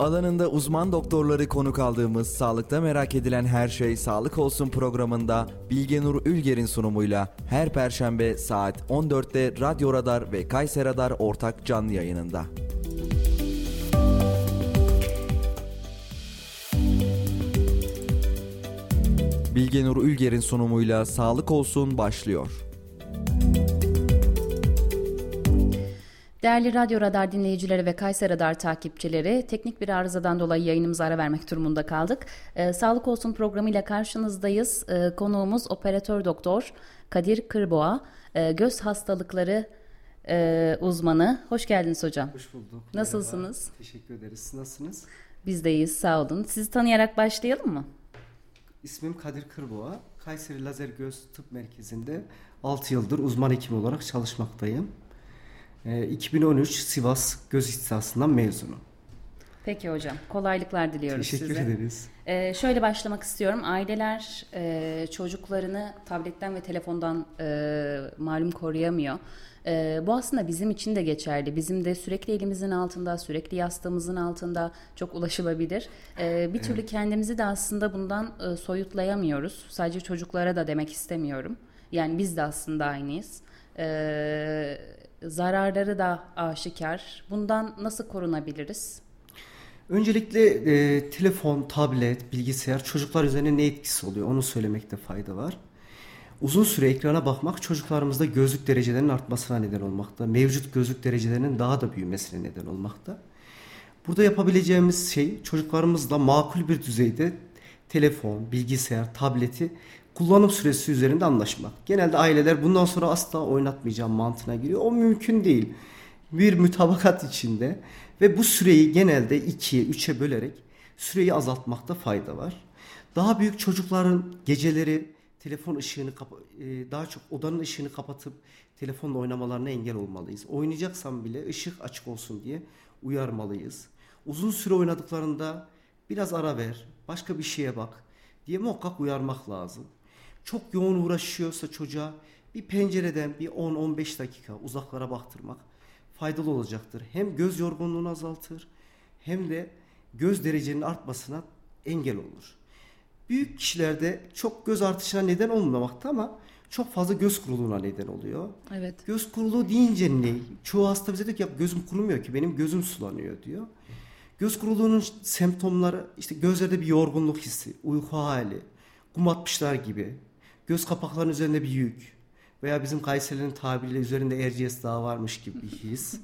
Alanında uzman doktorları konuk aldığımız Sağlıkta Merak Edilen Her Şey Sağlık Olsun programında Bilgenur Ülger'in sunumuyla her perşembe saat 14'te Radyo Radar ve Kayser Radar ortak canlı yayınında. Bilgenur Ülger'in sunumuyla Sağlık Olsun başlıyor. Değerli Radyo Radar dinleyicileri ve Kayser Radar takipçileri, teknik bir arızadan dolayı yayınımıza ara vermek durumunda kaldık. Ee, Sağlık Olsun programıyla karşınızdayız. Ee, konuğumuz operatör doktor Kadir Kırboğa, ee, göz hastalıkları e, uzmanı. Hoş geldiniz hocam. Hoş bulduk. Nasılsınız? Merhaba. Teşekkür ederiz. Nasılsınız? Biz deyiz, sağ olun. Sizi tanıyarak başlayalım mı? İsmim Kadir Kırboğa. Kayseri Lazer Göz Tıp Merkezi'nde 6 yıldır uzman hekim olarak çalışmaktayım. Ee, 2013 Sivas Göz İhtisası'ndan mezunum. Peki hocam, kolaylıklar diliyoruz Teşekkür size. ederiz. Ee, şöyle başlamak istiyorum. Aileler e, çocuklarını tabletten ve telefondan e, malum koruyamıyor. E, bu aslında bizim için de geçerli. Bizim de sürekli elimizin altında, sürekli yastığımızın altında çok ulaşılabilir. E, bir türlü kendimizi de aslında bundan e, soyutlayamıyoruz. Sadece çocuklara da demek istemiyorum. Yani biz de aslında aynıyız. E, zararları da aşikar. Bundan nasıl korunabiliriz? Öncelikle e, telefon, tablet, bilgisayar çocuklar üzerine ne etkisi oluyor onu söylemekte fayda var. Uzun süre ekrana bakmak çocuklarımızda gözlük derecelerinin artmasına neden olmakta. Mevcut gözlük derecelerinin daha da büyümesine neden olmakta. Burada yapabileceğimiz şey çocuklarımızla makul bir düzeyde telefon, bilgisayar, tableti kullanım süresi üzerinde anlaşmak. Genelde aileler bundan sonra asla oynatmayacağım mantığına giriyor. O mümkün değil. Bir mütabakat içinde ve bu süreyi genelde 2'ye 3'e bölerek süreyi azaltmakta fayda var. Daha büyük çocukların geceleri telefon ışığını e, daha çok odanın ışığını kapatıp telefonla oynamalarına engel olmalıyız. Oynayacaksam bile ışık açık olsun diye uyarmalıyız. Uzun süre oynadıklarında biraz ara ver, başka bir şeye bak diye muhakkak uyarmak lazım. Çok yoğun uğraşıyorsa çocuğa bir pencereden bir 10-15 dakika uzaklara baktırmak faydalı olacaktır. Hem göz yorgunluğunu azaltır hem de göz derecenin artmasına engel olur. Büyük kişilerde çok göz artışına neden olmamakta ama çok fazla göz kuruluğuna neden oluyor. Evet. Göz kuruluğu deyince ne? Çoğu hasta bize diyor ki ya gözüm kurumuyor ki benim gözüm sulanıyor diyor. Göz kuruluğunun semptomları işte gözlerde bir yorgunluk hissi, uyku hali, kum atmışlar gibi, göz kapaklarının üzerinde bir yük veya bizim Kayseri'nin tabiriyle üzerinde Erciyes Dağı varmış gibi bir his.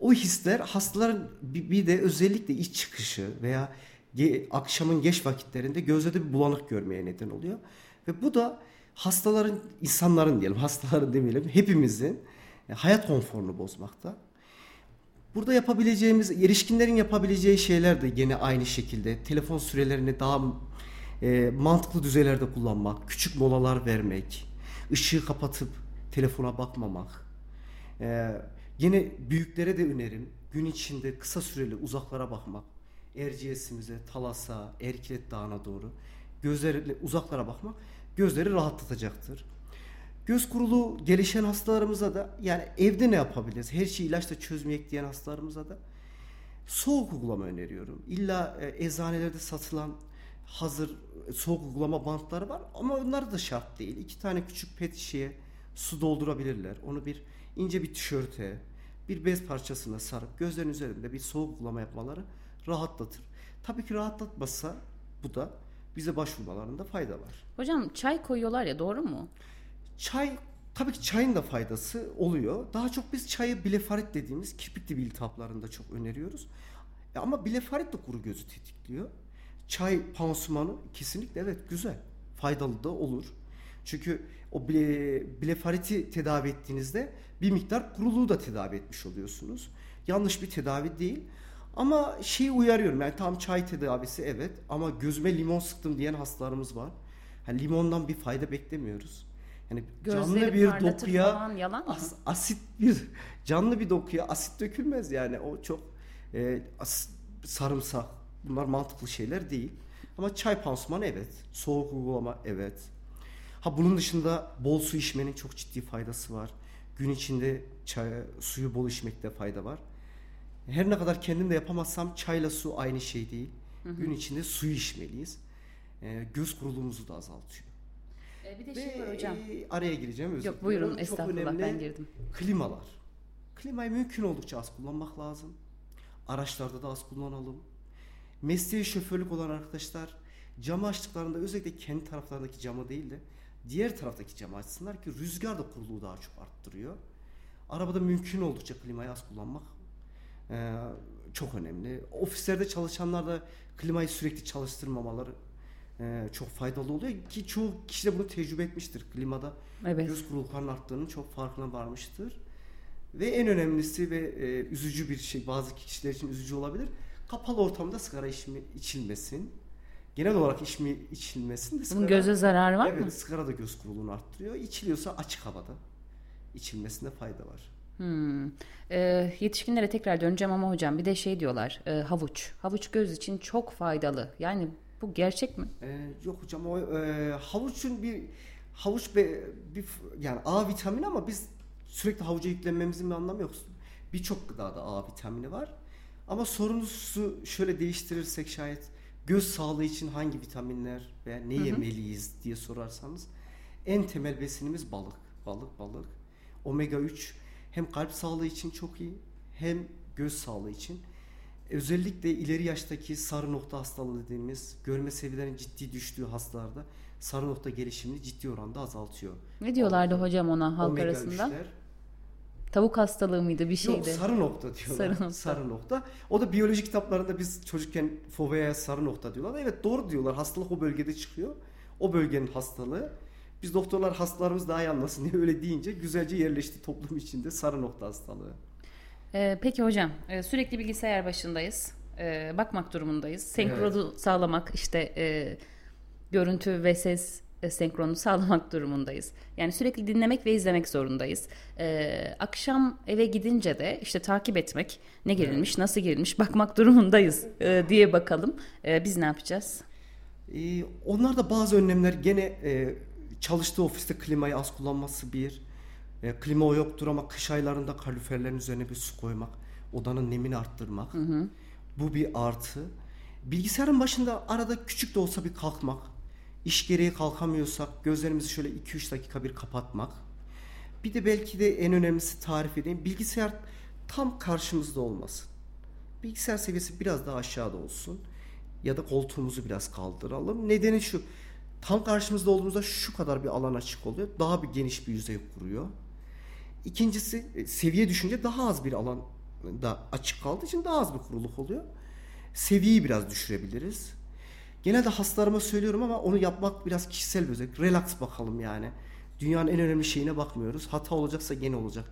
o hisler hastaların bir, de özellikle iç çıkışı veya akşamın geç vakitlerinde gözlerde bir bulanık görmeye neden oluyor. Ve bu da hastaların, insanların diyelim, hastaların demeyelim, hepimizin e, hayat konforunu bozmakta. Burada yapabileceğimiz, erişkinlerin yapabileceği şeyler de yine aynı şekilde. Telefon sürelerini daha e, mantıklı düzeylerde kullanmak, küçük molalar vermek, ışığı kapatıp telefona bakmamak. E, yine büyüklere de önerim gün içinde kısa süreli uzaklara bakmak. Erciyes'imize, Talas'a, Erkilet Dağı'na doğru gözlerle uzaklara bakmak gözleri rahatlatacaktır. Göz kurulu gelişen hastalarımıza da yani evde ne yapabiliriz? Her şeyi ilaçla çözmeyek diyen hastalarımıza da soğuk uygulama öneriyorum. İlla e, eczanelerde satılan hazır e, soğuk uygulama bantları var ama onlar da şart değil. İki tane küçük pet şişeye su doldurabilirler. Onu bir ince bir tişörte, bir bez parçasına sarıp gözlerin üzerinde bir soğuk uygulama yapmaları rahatlatır. Tabii ki rahatlatmazsa bu da bize başvurmalarında fayda var. Hocam çay koyuyorlar ya doğru mu? Çay tabii ki çayın da faydası oluyor. Daha çok biz çayı blefarit dediğimiz kirpikli bir iltihaplarında çok öneriyoruz. E ama blefarit de kuru gözü tetikliyor. Çay pansumanı kesinlikle evet güzel. Faydalı da olur. Çünkü o ble, blefariti tedavi ettiğinizde bir miktar kuruluğu da tedavi etmiş oluyorsunuz. Yanlış bir tedavi değil. Ama şeyi uyarıyorum yani tam çay tedavisi evet ama gözüme limon sıktım diyen hastalarımız var. Yani limondan bir fayda beklemiyoruz. Yani canlı Gözleri bir parlatır dokuya falan, yalan mı? as- asit bir canlı bir dokuya asit dökülmez yani o çok e, as- sarımsak bunlar mantıklı şeyler değil. Ama çay pansumanı evet. Soğuk uygulama evet. Ha bunun dışında bol su içmenin çok ciddi faydası var. Gün içinde çay, suyu bol içmekte fayda var. Her ne kadar kendim de yapamazsam çayla su aynı şey değil. Gün içinde su içmeliyiz. Ee, göz kuruluğumuzu da azaltıyor. E, bir de şey var hocam. e, araya gireceğim. özür Yok buyurun. Çok estağfurullah önemli ben girdim. Klimalar. Klimayı mümkün oldukça az kullanmak lazım. Araçlarda da az kullanalım. Mesleği şoförlük olan arkadaşlar camı açtıklarında özellikle kendi taraflarındaki camı değil de diğer taraftaki camı açsınlar ki rüzgar da kuruluğu daha çok arttırıyor. Arabada mümkün oldukça klimayı az kullanmak eee, çok önemli. Ofislerde çalışanlar da klimayı sürekli çalıştırmamaları eee, çok faydalı oluyor ki çoğu kişi de bunu tecrübe etmiştir. Klimada Evet. göz kuruluklarının arttığının çok farkına varmıştır. Ve en önemlisi ve e, üzücü bir şey bazı kişiler için üzücü olabilir. Kapalı ortamda sigara içmi, içilmesin. Genel olarak içmi, içilmesin. de Bunun sigara- göze zararı var evet, mı? sigara da göz kuruluğunu arttırıyor. İçiliyorsa açık havada içilmesinde fayda var. Hmm. E, yetişkinlere tekrar döneceğim ama hocam bir de şey diyorlar e, havuç. Havuç göz için çok faydalı. Yani bu gerçek mi? Ee, yok hocam o e, havuçun bir havuç be, bir yani A vitamini ama biz sürekli havuca yüklenmemizin bir anlamı yok. Birçok gıdada A vitamini var. Ama sorunuzu şöyle değiştirirsek şayet göz sağlığı için hangi vitaminler veya ne yemeliyiz diye sorarsanız en temel besinimiz balık. Balık, balık. Omega 3 hem kalp sağlığı için çok iyi hem göz sağlığı için. Özellikle ileri yaştaki sarı nokta hastalığı dediğimiz görme seviyelerinin ciddi düştüğü hastalarda sarı nokta gelişimini ciddi oranda azaltıyor. Ne diyorlardı hocam ona halk Omega arasında? 3'ler Tavuk hastalığı mıydı bir Yok şeydi? sarı nokta diyorlar. Sarı Sarı nokta. nokta. O da biyoloji kitaplarında biz çocukken fobaya sarı nokta diyorlar. Evet doğru diyorlar. Hastalık o bölgede çıkıyor. O bölgenin hastalığı. Biz doktorlar hastalarımız daha iyi anlasın diye öyle deyince güzelce yerleşti toplum içinde sarı nokta hastalığı. Ee, peki hocam e, sürekli bilgisayar başındayız. Ee, bakmak durumundayız. Senkronu sağlamak işte e, görüntü ve ses e, senkronu sağlamak durumundayız. Yani sürekli dinlemek ve izlemek zorundayız. Ee, akşam eve gidince de işte takip etmek ne girilmiş nasıl girilmiş bakmak durumundayız e, diye bakalım. Ee, biz ne yapacağız? Ee, onlar da bazı önlemler gene e, çalıştığı ofiste klimayı az kullanması bir. E, klima yoktur ama kış aylarında kaloriferlerin üzerine bir su koymak. Odanın nemini arttırmak. Bu bir artı. Bilgisayarın başında arada küçük de olsa bir kalkmak. İş gereği kalkamıyorsak gözlerimizi şöyle 2-3 dakika bir kapatmak. Bir de belki de en önemlisi tarif edeyim. Bilgisayar tam karşımızda olmasın. Bilgisayar seviyesi biraz daha aşağıda olsun. Ya da koltuğumuzu biraz kaldıralım. Nedeni şu. Tam karşımızda olduğumuzda şu kadar bir alan açık oluyor. Daha bir geniş bir yüzey kuruyor. İkincisi e, seviye düşünce daha az bir alan da açık kaldığı için daha az bir kuruluk oluyor. Seviyeyi biraz düşürebiliriz. Genelde hastalarıma söylüyorum ama onu yapmak biraz kişisel bir özellik. Relax bakalım yani. Dünyanın en önemli şeyine bakmıyoruz. Hata olacaksa gene olacak.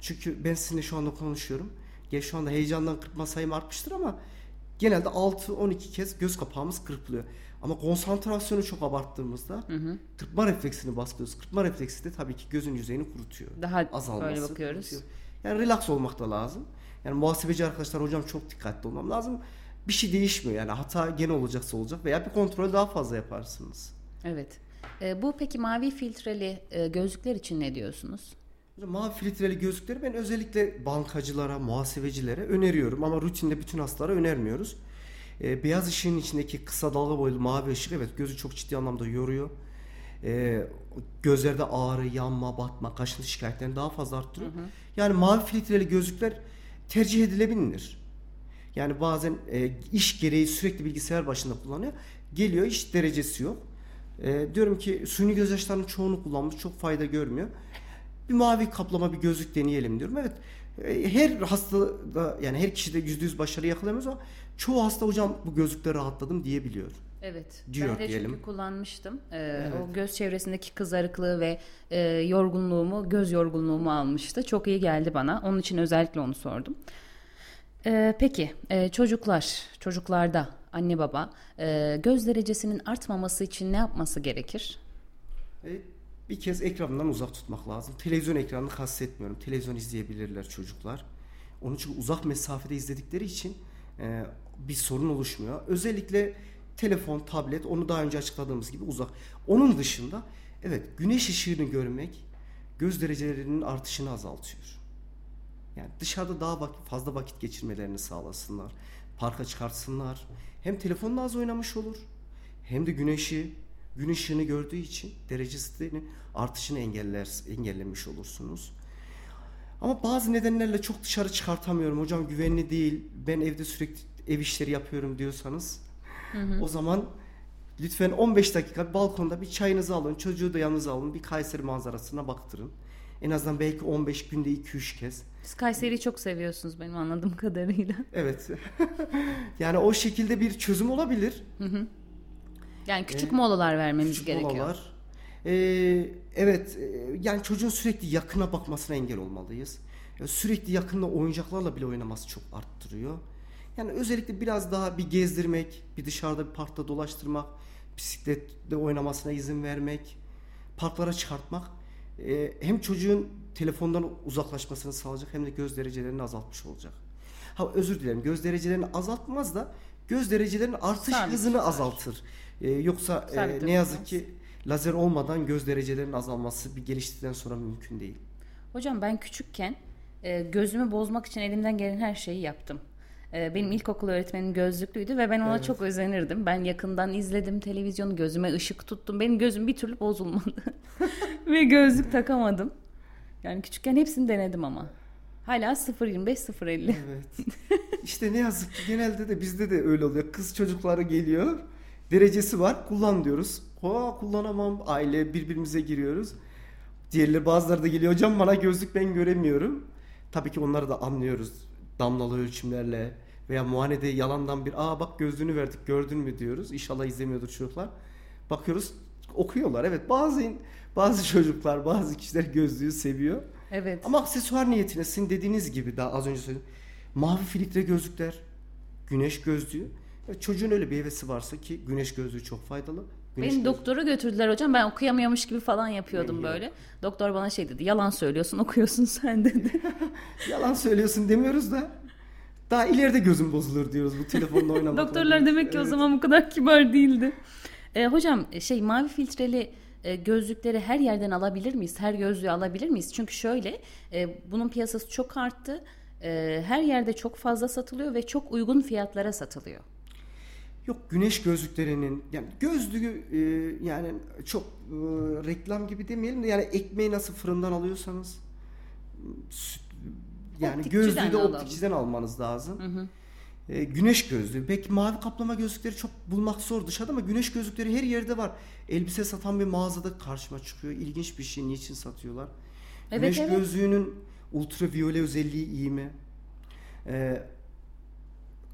Çünkü ben sizinle şu anda konuşuyorum. Gel şu anda heyecandan kırpma sayım artmıştır ama genelde 6-12 kez göz kapağımız kırpılıyor. Ama konsantrasyonu çok abarttığımızda kırpma refleksini baskılıyoruz. Kırpma refleksi de tabii ki gözün yüzeyini kurutuyor. Daha Azalması böyle bakıyoruz. kurutuyor. Yani relax olmak da lazım. Yani muhasebeci arkadaşlar hocam çok dikkatli olmam lazım. Bir şey değişmiyor yani hata gene olacaksa olacak veya bir kontrol daha fazla yaparsınız. Evet. Ee, bu peki mavi filtreli e, gözlükler için ne diyorsunuz? Mavi filtreli gözlükleri ben özellikle bankacılara, muhasebecilere öneriyorum ama rutinde bütün hastalara önermiyoruz. Ee, beyaz ışığın içindeki kısa dalga boylu mavi ışık evet gözü çok ciddi anlamda yoruyor. Ee, gözlerde ağrı, yanma, batma, kaşıntı şikayetlerini daha fazla arttırıyor. Yani mavi filtreli gözlükler tercih edilebilir. Yani bazen e, iş gereği sürekli bilgisayar başında kullanıyor. Geliyor iş derecesi yok. E, diyorum ki suni gözyaşlarının çoğunu kullanmış çok fayda görmüyor. Bir mavi kaplama bir gözlük deneyelim diyorum. Evet e, her hastada yani her kişide yüzde yüz başarı yakalayamıyoruz ama çoğu hasta hocam bu gözlükle rahatladım diyebiliyor. Evet. Diyor ben de diyelim. çünkü kullanmıştım. Ee, O göz çevresindeki kızarıklığı ve e, yorgunluğumu, göz yorgunluğumu almıştı. Çok iyi geldi bana. Onun için özellikle onu sordum. Ee, peki e, çocuklar, çocuklarda anne baba e, göz derecesinin artmaması için ne yapması gerekir? E, bir kez ekrandan uzak tutmak lazım. Televizyon ekranını kastetmiyorum. Televizyon izleyebilirler çocuklar. Onun için uzak mesafede izledikleri için e, bir sorun oluşmuyor. Özellikle telefon, tablet onu daha önce açıkladığımız gibi uzak. Onun dışında evet güneş ışığını görmek göz derecelerinin artışını azaltıyor. Yani dışarıda daha vakit, fazla vakit geçirmelerini sağlasınlar. Parka çıkartsınlar. Hem telefonla az oynamış olur. Hem de güneşi, gün ışığını gördüğü için derecesini artışını engeller, engellemiş olursunuz. Ama bazı nedenlerle çok dışarı çıkartamıyorum. Hocam güvenli değil. Ben evde sürekli ev işleri yapıyorum diyorsanız o zaman lütfen 15 dakika balkonda bir çayınızı alın. Çocuğu da yanınıza alın. Bir Kayseri manzarasına baktırın. En azından belki 15 günde 2-3 kez. Siz Kayseri'yi çok seviyorsunuz benim anladığım kadarıyla. Evet. yani o şekilde bir çözüm olabilir. Yani küçük molalar vermemiz Küçük gerekiyor. molalar. Ee, evet e, yani çocuğun sürekli yakına bakmasına engel olmalıyız. Sürekli yakında oyuncaklarla bile oynaması çok arttırıyor. Yani özellikle biraz daha bir gezdirmek, bir dışarıda bir parkta dolaştırmak, bisikletle oynamasına izin vermek, parklara çıkartmak e, hem çocuğun telefondan uzaklaşmasını sağlayacak hem de göz derecelerini azaltmış olacak. Ha özür dilerim göz derecelerini azaltmaz da göz derecelerinin artış Sabit hızını tutar. azaltır. E, yoksa e, ne yazık ki lazer olmadan göz derecelerinin azalması bir geliştikten sonra mümkün değil. Hocam ben küçükken e, gözümü bozmak için elimden gelen her şeyi yaptım. E, benim ilkokul öğretmenim gözlüklüydü ve ben ona Evet. çok özenirdim. Ben yakından izledim televizyonu, gözüme ışık tuttum. Benim gözüm bir türlü bozulmadı. ve gözlük takamadım. Yani küçükken hepsini denedim ama. Hala 0.25 0.50. Evet. işte ne yazık ki genelde de bizde de öyle oluyor. Kız çocukları geliyor. Derecesi var. Kullan diyoruz. Ha kullanamam. Aile birbirimize giriyoruz. Diğerleri bazıları da geliyor. Hocam bana gözlük ben göremiyorum. Tabii ki onları da anlıyoruz. Damlalı ölçümlerle veya muayenede yalandan bir aa bak gözlüğünü verdik gördün mü diyoruz. İnşallah izlemiyordur çocuklar. Bakıyoruz okuyorlar. Evet bazı bazı çocuklar bazı kişiler gözlüğü seviyor. Evet. Ama aksesuar niyetine sizin dediğiniz gibi daha az önce söyledim. Mavi filtre gözlükler, güneş gözlüğü. Çocuğun öyle bir hevesi varsa ki güneş gözlüğü çok faydalı. Beni doktora götürdüler hocam. Ben okuyamıyormuş gibi falan yapıyordum İyi. böyle. Doktor bana şey dedi. Yalan söylüyorsun, okuyorsun sen dedi. Yalan söylüyorsun demiyoruz da daha ileride gözüm bozulur diyoruz bu telefonla oynamakla. Doktorlar demek ki o Evet. zaman bu kadar kibar değildi. E, hocam şey mavi filtreli e, gözlükleri her yerden alabilir miyiz? Her gözlüğü alabilir miyiz? Çünkü şöyle e, bunun piyasası çok arttı. E, her yerde çok fazla satılıyor ve çok uygun fiyatlara satılıyor. Yok güneş gözlüklerinin yani gözlüğü e, yani çok e, reklam gibi demeyelim de yani ekmeği nasıl fırından alıyorsanız süt- yani gözlüğü de optikçiden almanız lazım. E, güneş gözlüğü. Belki mavi kaplama gözlükleri çok bulmak zor dışarıda ama güneş gözlükleri her yerde var. Elbise satan bir mağazada karşıma çıkıyor. İlginç bir şey. Niçin satıyorlar? Evet, güneş evet. gözlüğünün ultraviyole özelliği iyi mi? E,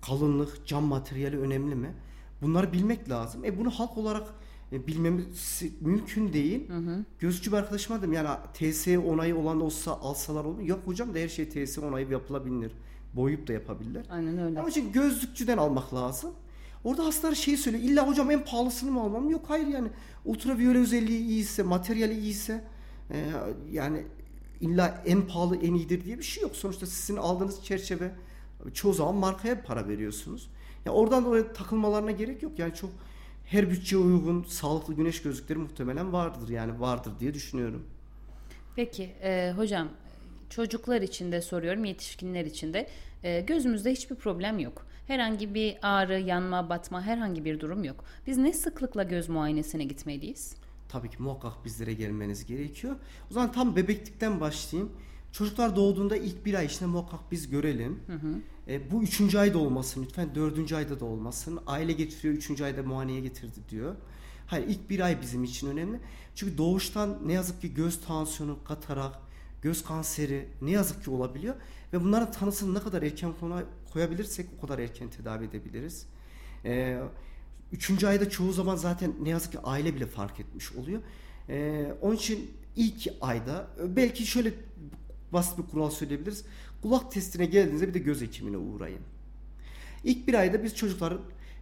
kalınlık, cam materyali önemli mi? Bunları bilmek lazım. E bunu halk olarak e, bilmemiz mümkün değil. Gözcü bir arkadaşıma dedim yani TSE onayı olan olsa alsalar olur? Yok hocam da her şey TSE onayı yapılabilir. Boyup da yapabilirler. Aynen öyle. Onun için gözlükçüden almak lazım. Orada hastalar şey söylüyor. İlla hocam en pahalısını mı almam? Yok hayır yani ultraviyole özelliği iyiyse, materyali iyiyse e, yani illa en pahalı en iyidir diye bir şey yok. Sonuçta sizin aldığınız çerçeve çoğu zaman markaya para veriyorsunuz. Ya oradan dolayı takılmalarına gerek yok. Yani çok her bütçeye uygun sağlıklı güneş gözlükleri muhtemelen vardır. Yani vardır diye düşünüyorum. Peki e, hocam çocuklar için de soruyorum yetişkinler için de E, gözümüzde hiçbir problem yok. Herhangi bir ağrı, yanma, batma herhangi bir durum yok. Biz ne sıklıkla göz muayenesine gitmeliyiz? Tabii ki muhakkak bizlere gelmeniz gerekiyor. O zaman tam bebeklikten başlayayım. Çocuklar doğduğunda ilk bir ay içinde muhakkak biz görelim. E, bu üçüncü ayda olmasın lütfen. Dördüncü ayda da olmasın. Aile getiriyor üçüncü ayda muayeneye getirdi diyor. Hayır ilk bir ay bizim için önemli. Çünkü doğuştan ne yazık ki göz tansiyonu, katarak, göz kanseri ne yazık ki olabiliyor. Ve bunların tanısını ne kadar erken koyabilirsek o kadar erken tedavi edebiliriz. Ee, üçüncü ayda çoğu zaman zaten ne yazık ki aile bile fark etmiş oluyor. Ee, onun için ilk ayda belki şöyle basit bir kural söyleyebiliriz. Kulak testine geldiğinizde bir de göz hekimine uğrayın. İlk bir ayda biz çocukların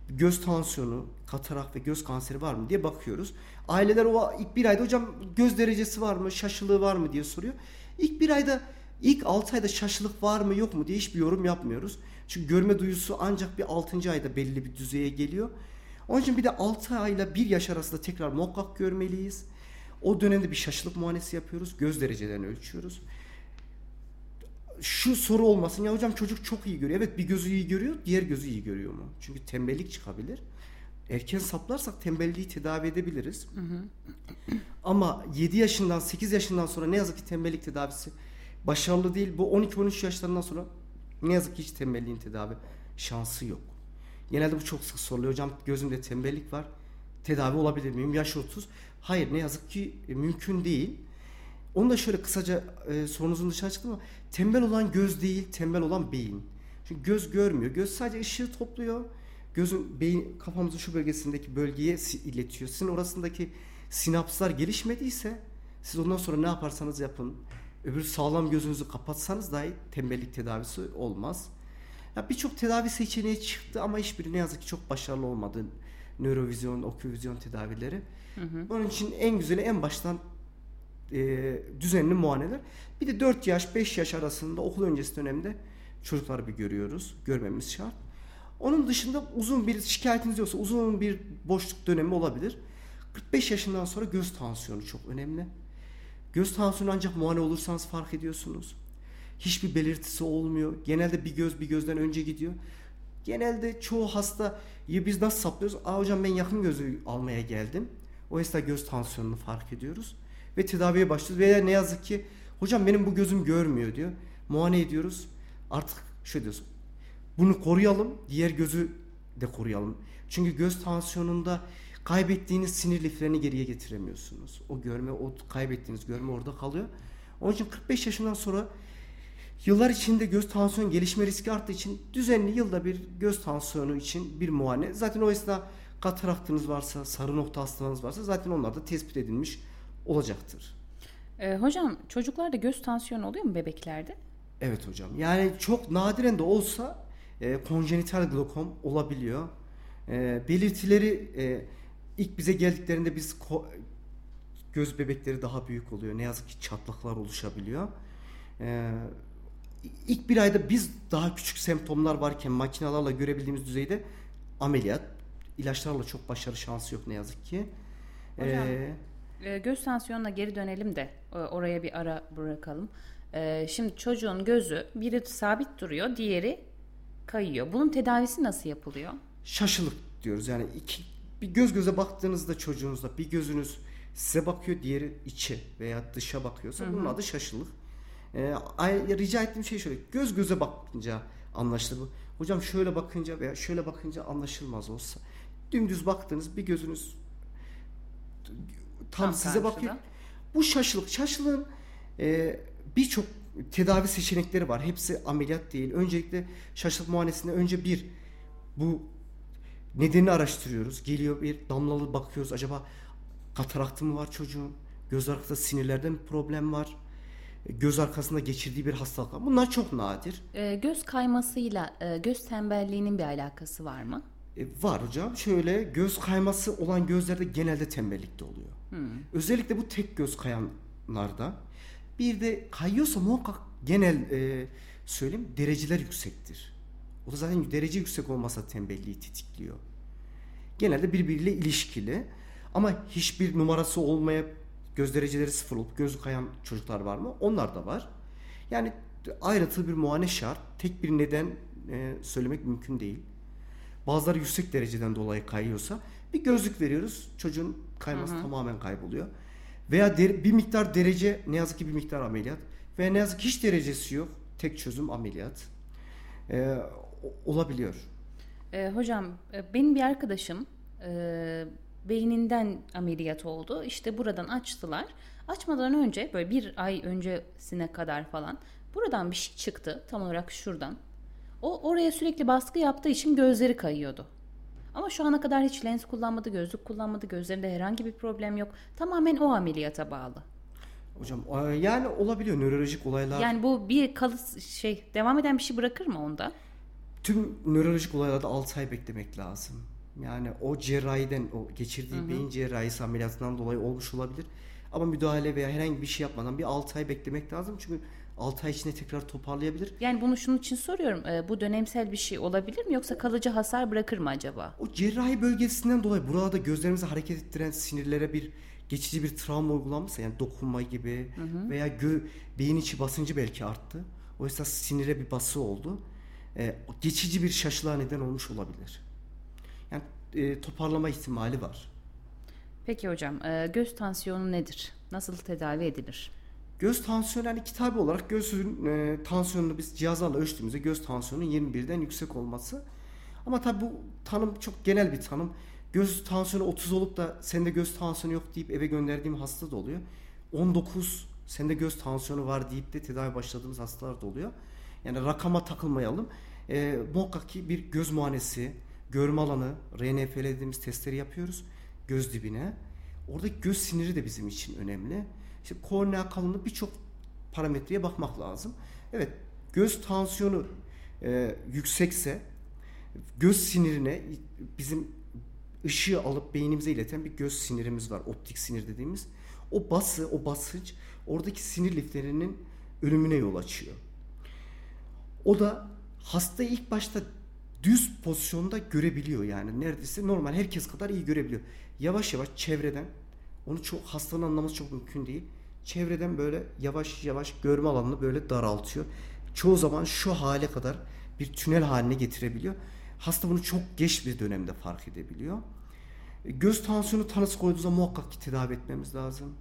göz tansiyonu, katarak ve göz kanseri var mı diye bakıyoruz. Aileler o ilk bir ayda hocam göz derecesi var mı, şaşılığı var mı diye soruyor. İlk bir ayda, ilk 6 ayda şaşılık var mı yok mu diye hiçbir yorum yapmıyoruz. Çünkü görme duyusu ancak bir 6. ayda belli bir düzeye geliyor. Onun için bir de 6 ayla 1 yaş arasında tekrar muhakkak görmeliyiz. O dönemde bir şaşılık muayenesi yapıyoruz. Göz derecelerini ölçüyoruz. Şu soru olmasın ya hocam çocuk çok iyi görüyor. Evet bir gözü iyi görüyor, diğer gözü iyi görüyor mu? Çünkü tembellik çıkabilir. Erken saplarsak tembelliği tedavi edebiliriz. Ama 7 yaşından 8 yaşından sonra ne yazık ki tembellik tedavisi başarılı değil. Bu 12-13 yaşlarından sonra ne yazık ki hiç tembelliğin tedavi şansı yok. Genelde bu çok sık soruluyor. Hocam gözümde tembellik var. Tedavi olabilir miyim? Yaş 30. Hayır ne yazık ki mümkün değil. Onu da şöyle kısaca e, sorunuzun dışına çıktım ama tembel olan göz değil, tembel olan beyin. Çünkü göz görmüyor. Göz sadece ışığı topluyor. Gözün beyin kafamızın şu bölgesindeki bölgeye iletiyor. Sizin orasındaki sinapslar gelişmediyse siz ondan sonra ne yaparsanız yapın. Öbür sağlam gözünüzü kapatsanız dahi tembellik tedavisi olmaz. Ya birçok tedavi seçeneği çıktı ama hiçbiri ne yazık ki çok başarılı olmadı. Nörovizyon, oküvizyon tedavileri. Onun için en güzeli en baştan e, düzenli muayeneler. Bir de 4 yaş 5 yaş arasında okul öncesi dönemde çocukları bir görüyoruz. Görmemiz şart. Onun dışında uzun bir şikayetiniz yoksa uzun bir boşluk dönemi olabilir. 45 yaşından sonra göz tansiyonu çok önemli. Göz tansiyonu ancak muayene olursanız fark ediyorsunuz. Hiçbir belirtisi olmuyor. Genelde bir göz bir gözden önce gidiyor. Genelde çoğu hasta ya biz nasıl saplıyoruz? Aa hocam ben yakın gözü almaya geldim. O esnada göz tansiyonunu fark ediyoruz. Ve tedaviye başlıyoruz. Veya ne yazık ki hocam benim bu gözüm görmüyor diyor. Muayene ediyoruz. Artık şöyle diyoruz. Bunu koruyalım. Diğer gözü de koruyalım. Çünkü göz tansiyonunda kaybettiğiniz sinir liflerini geriye getiremiyorsunuz. O görme, o kaybettiğiniz görme orada kalıyor. Onun için 45 yaşından sonra Yıllar içinde göz tansiyonu gelişme riski arttığı için düzenli yılda bir göz tansiyonu için bir muayene. Zaten o esnada kataraktınız varsa, sarı nokta hastalığınız varsa zaten onlar da tespit edilmiş olacaktır. Ee, hocam çocuklarda göz tansiyonu oluyor mu bebeklerde? Evet hocam. Yani çok nadiren de olsa e, konjenital glokom olabiliyor. E, belirtileri e, ilk bize geldiklerinde biz ko- göz bebekleri daha büyük oluyor. Ne yazık ki çatlaklar oluşabiliyor. E, ilk bir ayda biz daha küçük semptomlar varken makinalarla görebildiğimiz düzeyde ameliyat, ilaçlarla çok başarı şansı yok ne yazık ki. Hocam, E, Ee, göz tansiyonuna geri dönelim de e, oraya bir ara bırakalım. Ee, şimdi çocuğun gözü biri sabit duruyor, diğeri kayıyor. Bunun tedavisi nasıl yapılıyor? şaşılık diyoruz. Yani iki, bir göz göze baktığınızda çocuğunuzla bir gözünüz size bakıyor, diğeri içe veya dışa bakıyorsa bunun adı şaşılık. Ay- rica ettiğim şey şöyle. Göz göze bakınca anlaşılır bu. Hocam şöyle bakınca veya şöyle bakınca anlaşılmaz olsa. Dümdüz baktınız bir gözünüz tam, Tam size karşıda. bakıyor. Bu şaşılık. Şaşılığın e, birçok tedavi seçenekleri var. Hepsi ameliyat değil. Öncelikle şaşılık muayenesinde önce bir bu nedenini araştırıyoruz. Geliyor bir damlalı bakıyoruz. Acaba kataraktı mı var çocuğun? Göz arkasında sinirlerde mi problem var? E, Göz arkasında geçirdiği bir hastalık var. Bunlar çok nadir. Ee, göz kaymasıyla e, göz tembelliğinin bir alakası var mı? E, var hocam. Şöyle göz kayması olan gözlerde genelde tembellikte oluyor. Özellikle bu tek göz kayanlarda. Bir de kayıyorsa muhakkak genel e, söyleyeyim dereceler yüksektir. O da zaten derece yüksek olmasa tembelliği tetikliyor. Genelde birbiriyle ilişkili. Ama hiçbir numarası olmayıp göz dereceleri sıfır olup gözü kayan çocuklar var mı? Onlar da var. Yani ayrıntılı bir muayene şart. Tek bir neden e, söylemek mümkün değil. Bazıları yüksek dereceden dolayı kayıyorsa bir gözlük veriyoruz. Çocuğun kayması tamamen kayboluyor. Veya der- bir miktar derece ne yazık ki bir miktar ameliyat. Veya ne yazık ki hiç derecesi yok. Tek çözüm ameliyat. Ee, olabiliyor. Ee, hocam e, benim bir arkadaşım e, beyninden ameliyat oldu. İşte buradan açtılar. Açmadan önce böyle bir ay öncesine kadar falan buradan bir şey çıktı tam olarak şuradan. O oraya sürekli baskı yaptığı için gözleri kayıyordu. Ama şu ana kadar hiç lens kullanmadı, gözlük kullanmadı, gözlerinde herhangi bir problem yok. Tamamen o ameliyata bağlı. Hocam yani olabiliyor nörolojik olaylar. Yani bu bir kalıs şey devam eden bir şey bırakır mı onda? Tüm nörolojik olaylarda 6 ay beklemek lazım. Yani o cerrahiden, o geçirdiği beyin cerrahisi ameliyatından dolayı olmuş olabilir. Ama müdahale veya herhangi bir şey yapmadan bir 6 ay beklemek lazım. Çünkü 6 ay içinde tekrar toparlayabilir. Yani bunu şunun için soruyorum. e, bu dönemsel bir şey olabilir mi yoksa kalıcı hasar bırakır mı acaba? O cerrahi bölgesinden dolayı burada gözlerimizi hareket ettiren sinirlere bir geçici bir travma uygulanmışsa yani dokunma gibi veya gö beyin içi basıncı belki arttı. Oysa sinire bir bası oldu. E, geçici bir şaşılığa neden olmuş olabilir. Yani e, toparlama ihtimali var. Peki hocam e, göz tansiyonu nedir? Nasıl tedavi edilir? Göz tansiyonu yani kitabı olarak gözün e, tansiyonunu biz cihazlarla ölçtüğümüzde göz tansiyonunun 21'den yüksek olması. Ama tabi bu tanım çok genel bir tanım. Göz tansiyonu 30 olup da sende göz tansiyonu yok deyip eve gönderdiğim hasta da oluyor. 19 sende göz tansiyonu var deyip de tedavi başladığımız hastalar da oluyor. Yani rakama takılmayalım. E, muhakkak ki bir göz muayenesi, görme alanı, RNFL dediğimiz testleri yapıyoruz göz dibine. Orada göz siniri de bizim için önemli. İşte kornea kalınlığı birçok parametreye bakmak lazım. Evet göz tansiyonu e, yüksekse göz sinirine bizim ışığı alıp beynimize ileten bir göz sinirimiz var. Optik sinir dediğimiz. O bası, o basınç oradaki sinir liflerinin ölümüne yol açıyor. O da hastayı ilk başta düz pozisyonda görebiliyor yani neredeyse normal herkes kadar iyi görebiliyor. Yavaş yavaş çevreden onu çok hastanın anlaması çok mümkün değil. Çevreden böyle yavaş yavaş görme alanını böyle daraltıyor. Çoğu zaman şu hale kadar bir tünel haline getirebiliyor. Hasta bunu çok geç bir dönemde fark edebiliyor. Göz tansiyonu tanısı koyduğu zaman muhakkak ki tedavi etmemiz lazım.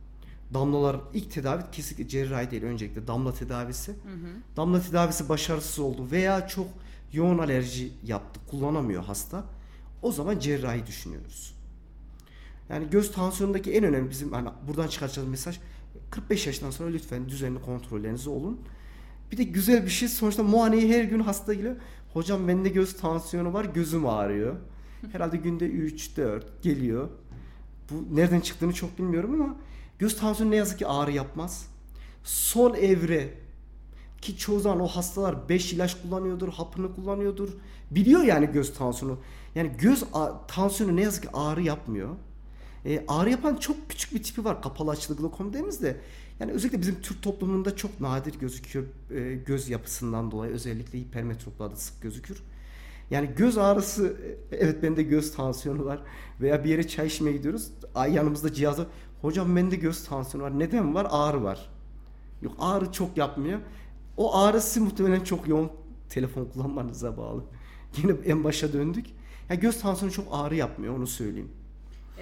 Damlalar ilk tedavi kesinlikle cerrahi değil öncelikle damla tedavisi. Hı hı. Damla tedavisi başarısız oldu veya çok yoğun alerji yaptı kullanamıyor hasta. O zaman cerrahi düşünüyoruz. Yani göz tansiyonundaki en önemli bizim hani buradan çıkaracağımız mesaj 45 yaşından sonra lütfen düzenli kontrollerinizi olun. Bir de güzel bir şey sonuçta muayeneyi her gün hasta geliyor. Hocam bende göz tansiyonu var gözüm ağrıyor. Herhalde günde 3-4 geliyor. Bu nereden çıktığını çok bilmiyorum ama göz tansiyonu ne yazık ki ağrı yapmaz. Son evre ki çoğu zaman o hastalar 5 ilaç kullanıyordur, hapını kullanıyordur. Biliyor yani göz tansiyonu. Yani göz tansiyonu ne yazık ki ağrı yapmıyor. E, ağrı yapan çok küçük bir tipi var kapalı açılı glokom dediğimizde. Yani özellikle bizim Türk toplumunda çok nadir gözüküyor e, göz yapısından dolayı özellikle hipermetroplarda sık gözükür. Yani göz ağrısı e, evet bende göz tansiyonu var veya bir yere çay içmeye gidiyoruz. Ay yanımızda cihazı hocam bende göz tansiyonu var. Neden var? Ağrı var. Yok ağrı çok yapmıyor. O ağrısı muhtemelen çok yoğun telefon kullanmanıza bağlı. Yine en başa döndük. Yani göz tansiyonu çok ağrı yapmıyor onu söyleyeyim.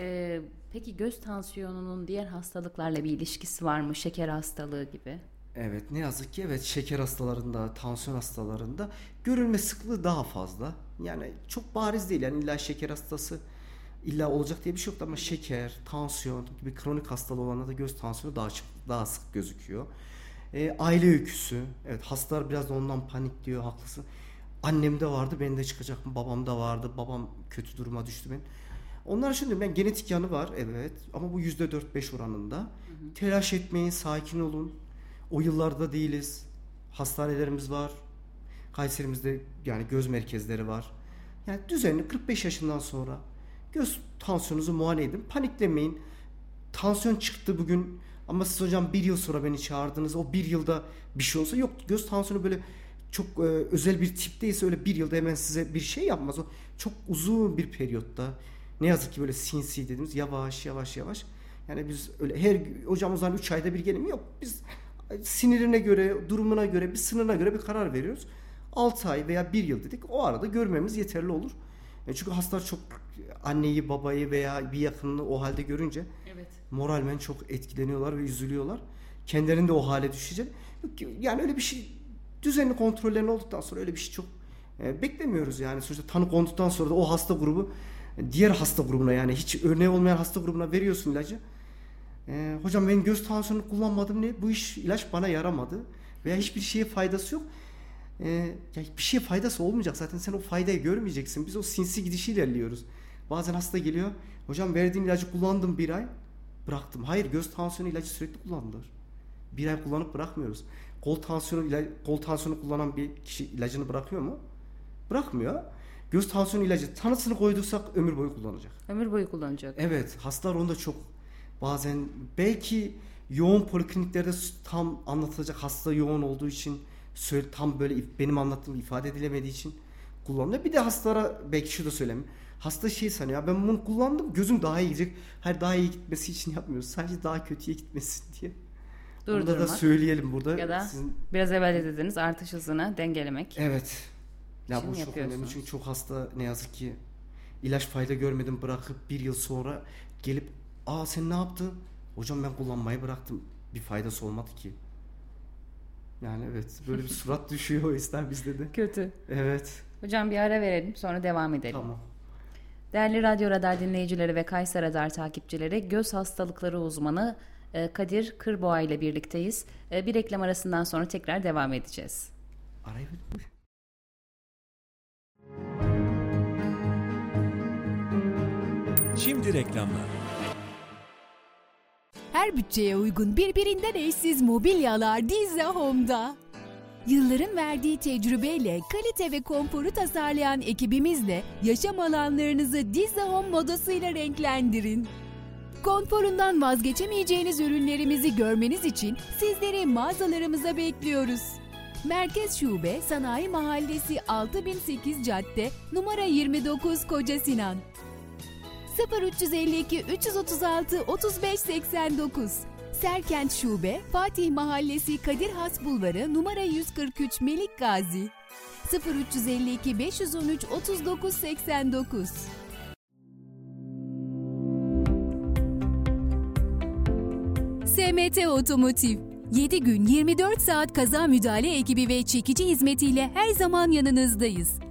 Ee, peki göz tansiyonunun diğer hastalıklarla bir ilişkisi var mı? Şeker hastalığı gibi. Evet ne yazık ki evet şeker hastalarında, tansiyon hastalarında görülme sıklığı daha fazla. Yani çok bariz değil yani illa şeker hastası illa olacak diye bir şey yok ama şeker, tansiyon gibi kronik hastalığı olanlarda da göz tansiyonu daha daha sık gözüküyor. E, aile öyküsü. Evet hastalar biraz da ondan panik diyor haklısın. Annemde vardı bende çıkacak mı? Babamda vardı. Babam kötü duruma düştü ben. Onlar şimdi ben genetik yanı var evet ama bu yüzde dört beş oranında. Hı hı. Telaş etmeyin, sakin olun. O yıllarda değiliz. Hastanelerimiz var. Kayserimizde yani göz merkezleri var. Yani düzenli 45 yaşından sonra göz tansiyonunuzu muayene edin. Paniklemeyin. Tansiyon çıktı bugün ama siz hocam bir yıl sonra beni çağırdınız. O bir yılda bir şey olsa yok. Göz tansiyonu böyle çok e, özel bir tipteyse öyle bir yılda hemen size bir şey yapmaz. O çok uzun bir periyotta ne yazık ki böyle sinsi dediğimiz yavaş yavaş yavaş. Yani biz öyle her hocamızdan 3 ayda bir gelim yok. Biz sinirine göre, durumuna göre, bir sınırına göre bir karar veriyoruz. 6 ay veya 1 yıl dedik. O arada görmemiz yeterli olur. E, çünkü hastalar çok anneyi, babayı veya bir yakınını o halde görünce evet. moralmen çok etkileniyorlar ve üzülüyorlar. Kendilerinin de o hale düşecek. Yani öyle bir şey düzenli kontrollerin olduktan sonra öyle bir şey çok e, beklemiyoruz yani. Sonuçta tanı konduktan sonra da o hasta grubu diğer hasta grubuna yani hiç örneği olmayan hasta grubuna veriyorsun ilacı. E, hocam ben göz tansiyonu kullanmadım ne? Bu iş ilaç bana yaramadı. Veya hiçbir şeye faydası yok. E, ya bir şeye faydası olmayacak zaten sen o faydayı görmeyeceksin. Biz o sinsi gidişi ilerliyoruz. Bazen hasta geliyor. Hocam verdiğin ilacı kullandım bir ay. Bıraktım. Hayır göz tansiyonu ilacı sürekli kullanılır. Bir ay kullanıp bırakmıyoruz. Kol tansiyonu, ilacı, kol tansiyonu kullanan bir kişi ilacını bırakıyor mu? Bırakmıyor. Göz tansiyonu ilacı tanısını koyduysak ömür boyu kullanacak. Ömür boyu kullanacak. Evet. Hastalar onda çok bazen belki yoğun polikliniklerde tam anlatılacak hasta yoğun olduğu için söyle, tam böyle benim anlattığım ifade edilemediği için kullanılıyor. Bir de hastalara belki şu da söyleyeyim. Hasta şey sanıyor ben bunu kullandım gözüm daha iyi gidecek. Her daha iyi gitmesi için yapmıyoruz. Sadece daha kötüye gitmesin diye. Burada Durdurmak. da söyleyelim burada. Ya da Sizin- biraz evvel de dediniz artış hızını dengelemek. Evet. Ya bu çok önemli çünkü çok hasta ne yazık ki ilaç fayda görmedim bırakıp bir yıl sonra gelip aa sen ne yaptın? Hocam ben kullanmayı bıraktım. Bir faydası olmadı ki. Yani evet böyle bir surat düşüyor o yüzden bizde de. Kötü. Evet. Hocam bir ara verelim sonra devam edelim. Tamam. Değerli Radyo Radar dinleyicileri ve Kayser Radar takipçileri göz hastalıkları uzmanı e, Kadir Kırboğa ile birlikteyiz. E, Bir reklam arasından sonra tekrar devam edeceğiz. Arayı Şimdi reklamlar. Her bütçeye uygun birbirinden eşsiz mobilyalar Dizze Home'da. Yılların verdiği tecrübeyle kalite ve konforu tasarlayan ekibimizle yaşam alanlarınızı Dizze Home modasıyla renklendirin. Konforundan vazgeçemeyeceğiniz ürünlerimizi görmeniz için sizleri mağazalarımıza bekliyoruz. Merkez Şube Sanayi Mahallesi 6008 Cadde numara 29 Koca Sinan 0352 336 35 89 Serkent Şube Fatih Mahallesi Kadir Has Bulvarı numara 143 Melik Gazi. 0352 513 39 89 SMT Otomotiv 7 gün 24 saat kaza müdahale ekibi ve çekici hizmetiyle her zaman yanınızdayız.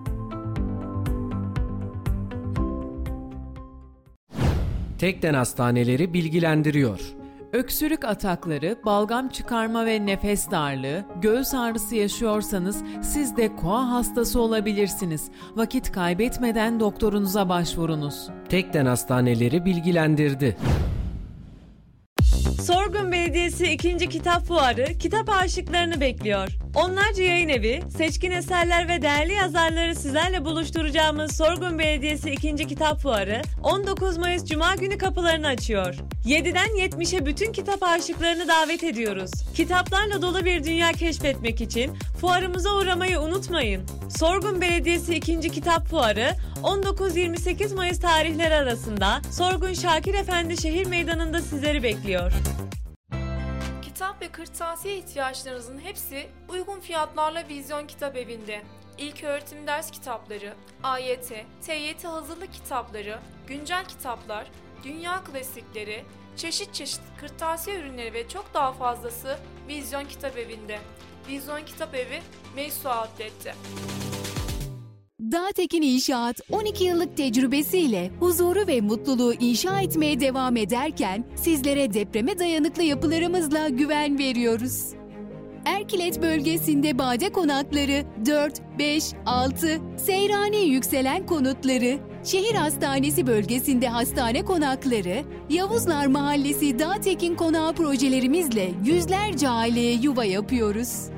Tekden Hastaneleri bilgilendiriyor. Öksürük atakları, balgam çıkarma ve nefes darlığı, göğüs ağrısı yaşıyorsanız siz de koa hastası olabilirsiniz. Vakit kaybetmeden doktorunuza başvurunuz. Tekden Hastaneleri bilgilendirdi. Sorgun Belediyesi 2. Kitap Fuarı kitap aşıklarını bekliyor. Onlarca yayın evi, seçkin eserler ve değerli yazarları sizlerle buluşturacağımız Sorgun Belediyesi 2. Kitap Fuarı 19 Mayıs Cuma günü kapılarını açıyor. 7'den 70'e bütün kitap aşıklarını davet ediyoruz. Kitaplarla dolu bir dünya keşfetmek için fuarımıza uğramayı unutmayın. Sorgun Belediyesi 2. Kitap Fuarı 19-28 Mayıs tarihleri arasında Sorgun Şakir Efendi Şehir Meydanı'nda sizleri bekliyor. Kitap ve kırtasiye ihtiyaçlarınızın hepsi uygun fiyatlarla Vizyon Kitap Evi'nde. İlk öğretim ders kitapları, AYT, TYT hazırlık kitapları, güncel kitaplar, dünya klasikleri, çeşit çeşit kırtasiye ürünleri ve çok daha fazlası Vizyon Kitap Evi'nde. Vizyon Kitap Evi, Meysu Outlet'te. Dağtekin İnşaat 12 yıllık tecrübesiyle huzuru ve mutluluğu inşa etmeye devam ederken sizlere depreme dayanıklı yapılarımızla güven veriyoruz. Erkilet bölgesinde bade konakları 4, 5, 6, Seyrani yükselen konutları, şehir hastanesi bölgesinde hastane konakları, Yavuzlar Mahallesi Dağtekin Konağı projelerimizle yüzlerce aileye yuva yapıyoruz.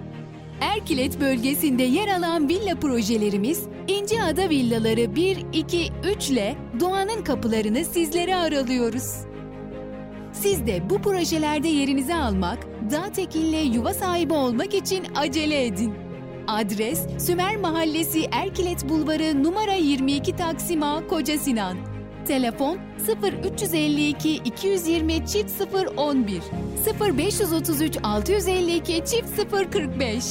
Erkilet bölgesinde yer alan villa projelerimiz İnceada Villaları 1, 2, 3 ile doğanın kapılarını sizlere aralıyoruz. Siz de bu projelerde yerinizi almak, Dağtekin'le yuva sahibi olmak için acele edin. Adres Sümer Mahallesi Erkilet Bulvarı numara 22 Taksim A Koca Sinan. Telefon 0352 220 çift 011 0533 652 çift 045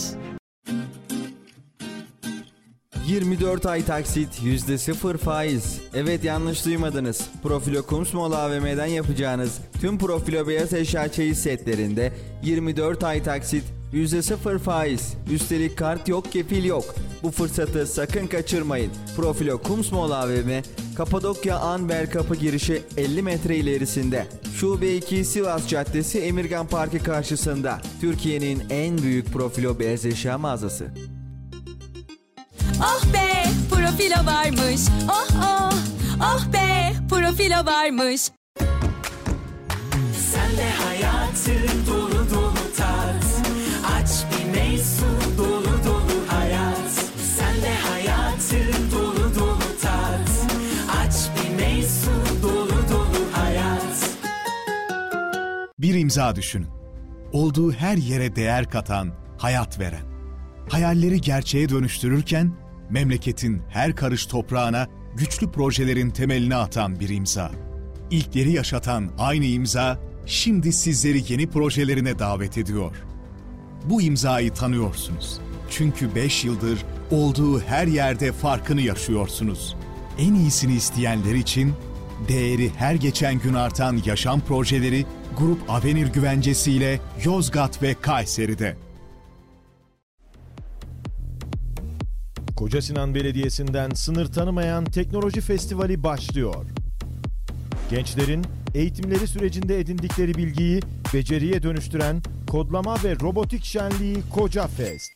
24 ay taksit %0 faiz. Evet yanlış duymadınız. Profilo Kumsmol AVM'den yapacağınız tüm Profilo beyaz eşya çeyiz setlerinde 24 ay taksit %0 faiz. Üstelik kart yok kefil yok. Bu fırsatı sakın kaçırmayın. Profilo Kumsmol AVM Kapadokya Anber Kapı girişi 50 metre ilerisinde. Şube 2 Sivas Caddesi Emirgan Parkı karşısında. Türkiye'nin en büyük profilo beyaz eşya mağazası. Oh be profilo varmış. Oh oh oh be profilo varmış. Sen de hayatı dolu imza düşünün. Olduğu her yere değer katan, hayat veren. Hayalleri gerçeğe dönüştürürken memleketin her karış toprağına güçlü projelerin temelini atan bir imza. İlkleri yaşatan aynı imza şimdi sizleri yeni projelerine davet ediyor. Bu imzayı tanıyorsunuz. Çünkü 5 yıldır olduğu her yerde farkını yaşıyorsunuz. En iyisini isteyenler için değeri her geçen gün artan yaşam projeleri Grup Avenir güvencesiyle Yozgat ve Kayseri'de. Koca Sinan Belediyesi'nden sınır tanımayan teknoloji festivali başlıyor. Gençlerin eğitimleri sürecinde edindikleri bilgiyi beceriye dönüştüren kodlama ve robotik şenliği Koca Fest.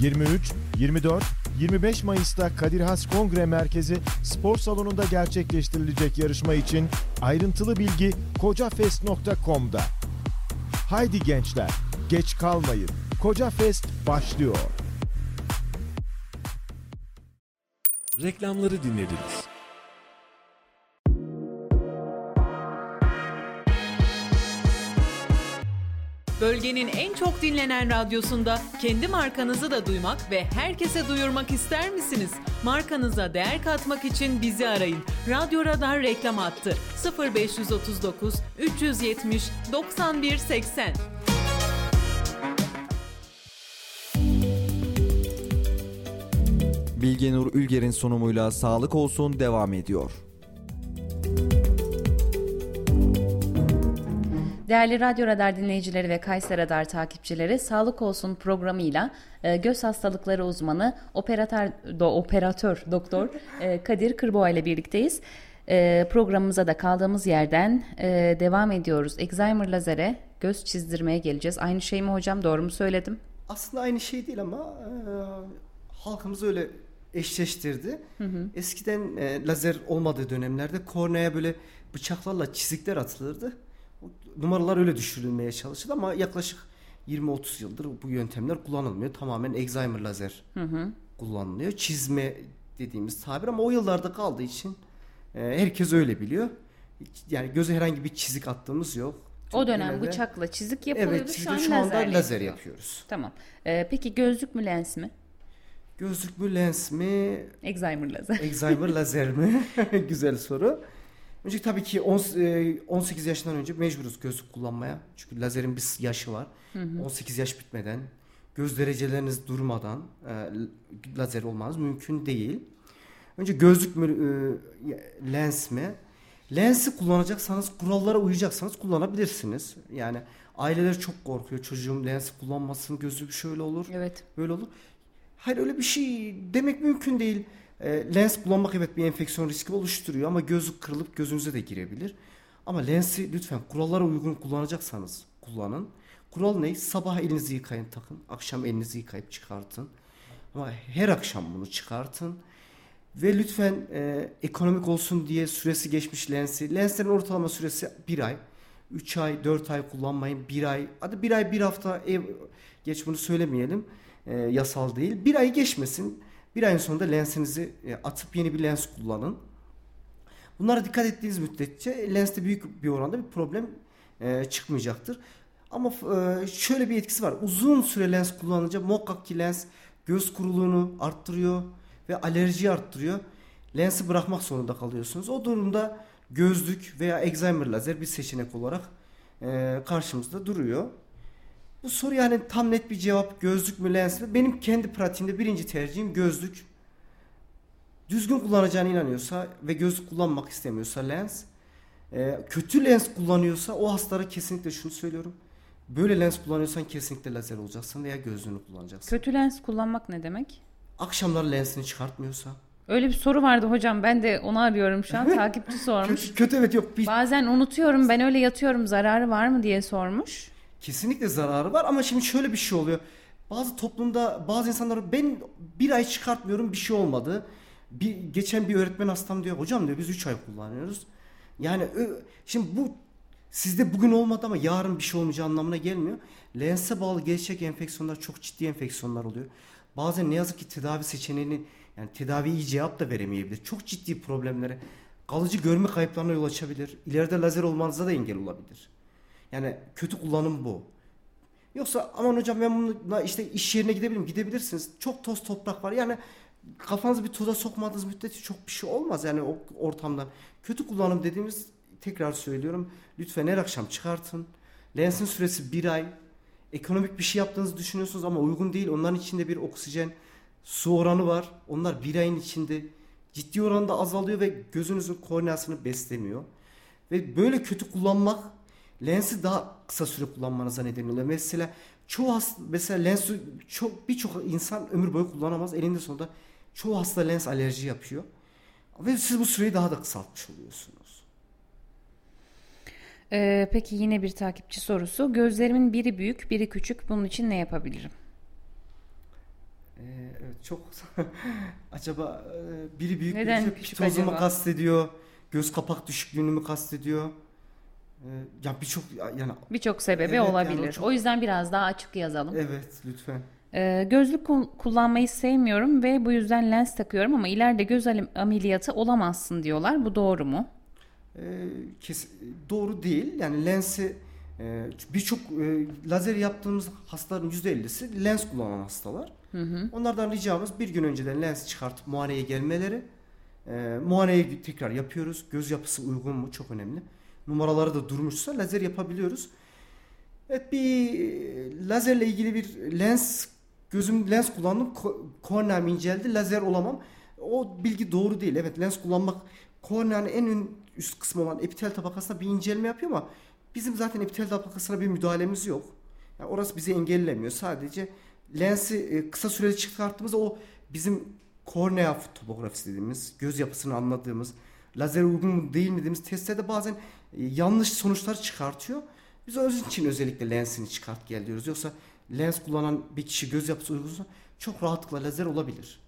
23, 24, 25 Mayıs'ta Kadir Has Kongre Merkezi spor salonunda gerçekleştirilecek yarışma için ayrıntılı bilgi kocafest.com'da. Haydi gençler, geç kalmayın. Koca Fest başlıyor. Reklamları dinlediniz. Bölgenin en çok dinlenen radyosunda kendi markanızı da duymak ve herkese duyurmak ister misiniz? Markanıza değer katmak için bizi arayın. Radyo Radar reklam attı. 0539 370 91 80. Bilge Nur Ülger'in sunumuyla Sağlık Olsun devam ediyor. Değerli Radyo Radar dinleyicileri ve Kayser Radar takipçileri Sağlık Olsun programıyla e, göz hastalıkları uzmanı operatör, do, operatör doktor e, Kadir Kırboğa ile birlikteyiz. E, programımıza da kaldığımız yerden e, devam ediyoruz. Alzheimer lazere göz çizdirmeye geleceğiz. Aynı şey mi hocam doğru mu söyledim? Aslında aynı şey değil ama e, halkımız öyle eşleştirdi. Hı hı. Eskiden e, lazer olmadığı dönemlerde korneaya böyle bıçaklarla çizikler atılırdı. O numaralar öyle düşürülmeye çalışıldı ama yaklaşık 20-30 yıldır bu yöntemler kullanılmıyor. Tamamen Alzheimer lazer Hı hı. kullanılıyor. Çizme dediğimiz tabir ama o yıllarda kaldığı için e, herkes öyle biliyor. Yani göze herhangi bir çizik attığımız yok. O Çok dönem genelde- bıçakla çizik yapılıyordu. Evet, şu an şu anda lazer yapılıyor. yapıyoruz. Tamam. E, peki gözlük mü lens mi? Gözlük mü lens mi? Alzheimer lazer. Alzheimer lazer mi? Güzel soru. Önce tabii ki on- e, 18 yaşından önce mecburuz gözlük kullanmaya. Çünkü lazerin bir yaşı var. Hı hı. 18 yaş bitmeden, göz dereceleriniz durmadan e, lazer olmanız mümkün değil. Önce gözlük mü, e, lens mi? Lensi kullanacaksanız, kurallara uyacaksanız kullanabilirsiniz. Yani aileler çok korkuyor. Çocuğum lens kullanmasın, gözü şöyle olur, Evet. böyle olur. Hayır öyle bir şey demek mümkün değil. E, lens kullanmak evet bir enfeksiyon riski oluşturuyor ama gözlük kırılıp gözünüze de girebilir. Ama lensi lütfen kurallara uygun kullanacaksanız kullanın. Kural ne? Sabah elinizi yıkayın takın. Akşam elinizi yıkayıp çıkartın. Ama her akşam bunu çıkartın. Ve lütfen e, ekonomik olsun diye süresi geçmiş lensi. Lenslerin ortalama süresi bir ay. 3 ay, 4 ay kullanmayın. 1 ay, hadi 1 ay, 1 hafta ev, geç bunu söylemeyelim. E, yasal değil. 1 ay geçmesin. Bir ayın sonunda lensinizi e, atıp yeni bir lens kullanın. Bunlara dikkat ettiğiniz müddetçe lenste büyük bir oranda bir problem e, çıkmayacaktır. Ama e, şöyle bir etkisi var. Uzun süre lens kullanınca muhakkak ki lens göz kuruluğunu arttırıyor ve alerjiyi arttırıyor. Lensi bırakmak zorunda kalıyorsunuz. O durumda gözlük veya Alzheimer lazer bir seçenek olarak karşımızda duruyor. Bu soru yani tam net bir cevap gözlük mü lens mi? Benim kendi pratiğimde birinci tercihim gözlük. Düzgün kullanacağına inanıyorsa ve gözlük kullanmak istemiyorsa lens. Ee, kötü lens kullanıyorsa o hastalara kesinlikle şunu söylüyorum. Böyle lens kullanıyorsan kesinlikle lazer olacaksın veya gözlüğünü kullanacaksın. Kötü lens kullanmak ne demek? Akşamları lensini çıkartmıyorsa. Öyle bir soru vardı hocam. Ben de onu arıyorum şu an. Takipçi sormuş. Kötü, kötü evet yok. Bir, Bazen unutuyorum. Ben öyle yatıyorum. Zararı var mı diye sormuş. Kesinlikle zararı var ama şimdi şöyle bir şey oluyor. Bazı toplumda bazı insanlar ben bir ay çıkartmıyorum bir şey olmadı. Bir, geçen bir öğretmen hastam diyor hocam diyor biz 3 ay kullanıyoruz. Yani şimdi bu sizde bugün olmadı ama yarın bir şey olmayacağı anlamına gelmiyor. Lense bağlı gelişecek enfeksiyonlar çok ciddi enfeksiyonlar oluyor. Bazen ne yazık ki tedavi seçeneğini yani tedavi iyi cevap da veremeyebilir. Çok ciddi problemlere kalıcı görme kayıplarına yol açabilir. İleride lazer olmanıza da engel olabilir. Yani kötü kullanım bu. Yoksa aman hocam ben bununla işte iş yerine gidebilirim. Gidebilirsiniz. Çok toz toprak var. Yani kafanızı bir toza sokmadığınız müddetçe çok bir şey olmaz yani o ortamda. Kötü kullanım dediğimiz tekrar söylüyorum. Lütfen her akşam çıkartın. Lensin süresi bir ay. Ekonomik bir şey yaptığınızı düşünüyorsunuz ama uygun değil. Onların içinde bir oksijen, su oranı var. Onlar bir ayın içinde ciddi oranda azalıyor ve gözünüzün korneasını beslemiyor. Ve böyle kötü kullanmak lensi daha kısa süre kullanmanıza neden oluyor. Mesela çoğu hasta, mesela lensi çok birçok insan ömür boyu kullanamaz. Elinde sonunda çoğu hasta lens alerji yapıyor. Ve siz bu süreyi daha da kısaltmış oluyorsunuz. Ee, peki yine bir takipçi sorusu. Gözlerimin biri büyük, biri küçük. Bunun için ne yapabilirim? Ee, evet çok acaba e, biri büyük Neden biri küçük tozu mu acaba? kastediyor? Göz kapak düşüklüğünü mü kastediyor? Ee, ya birçok yani Birçok sebebi Evet, yani olabilir. o çok- O yüzden biraz daha açık yazalım. evet lütfen. Ee, gözlük kul- kullanmayı sevmiyorum ve bu yüzden lens takıyorum ama ileride göz ameliyatı olamazsın diyorlar. Bu doğru mu? Ee, kes, doğru değil. Yani lensi e, birçok e, lazer yaptığımız hastaların %50'si lens kullanan hastalar. Onlardan ricamız bir gün önceden lens çıkartıp muayeneye gelmeleri. E, muayeneyi tekrar yapıyoruz. Göz yapısı uygun mu? Çok önemli. Numaraları da durmuşsa lazer yapabiliyoruz. Evet bir e, lazerle ilgili bir lens gözüm lens kullandım. Ko- Korneam inceldi. Lazer olamam. O bilgi doğru değil. Evet lens kullanmak korneanın en ön üst kısmı olan epitel tabakasına bir incelme yapıyor ama bizim zaten epitel tabakasına bir müdahalemiz yok. Yani orası bizi engellemiyor. Sadece lensi e, kısa süreli çıkarttığımızda o bizim kornea topografisi dediğimiz göz yapısını anladığımız lazer uygun mu değil mi dediğimiz testlerde bazen yanlış sonuçlar çıkartıyor. Biz onun için özellikle lensini çıkart gel diyoruz. Yoksa lens kullanan bir kişi göz yapısı uygunsa çok rahatlıkla lazer olabilir.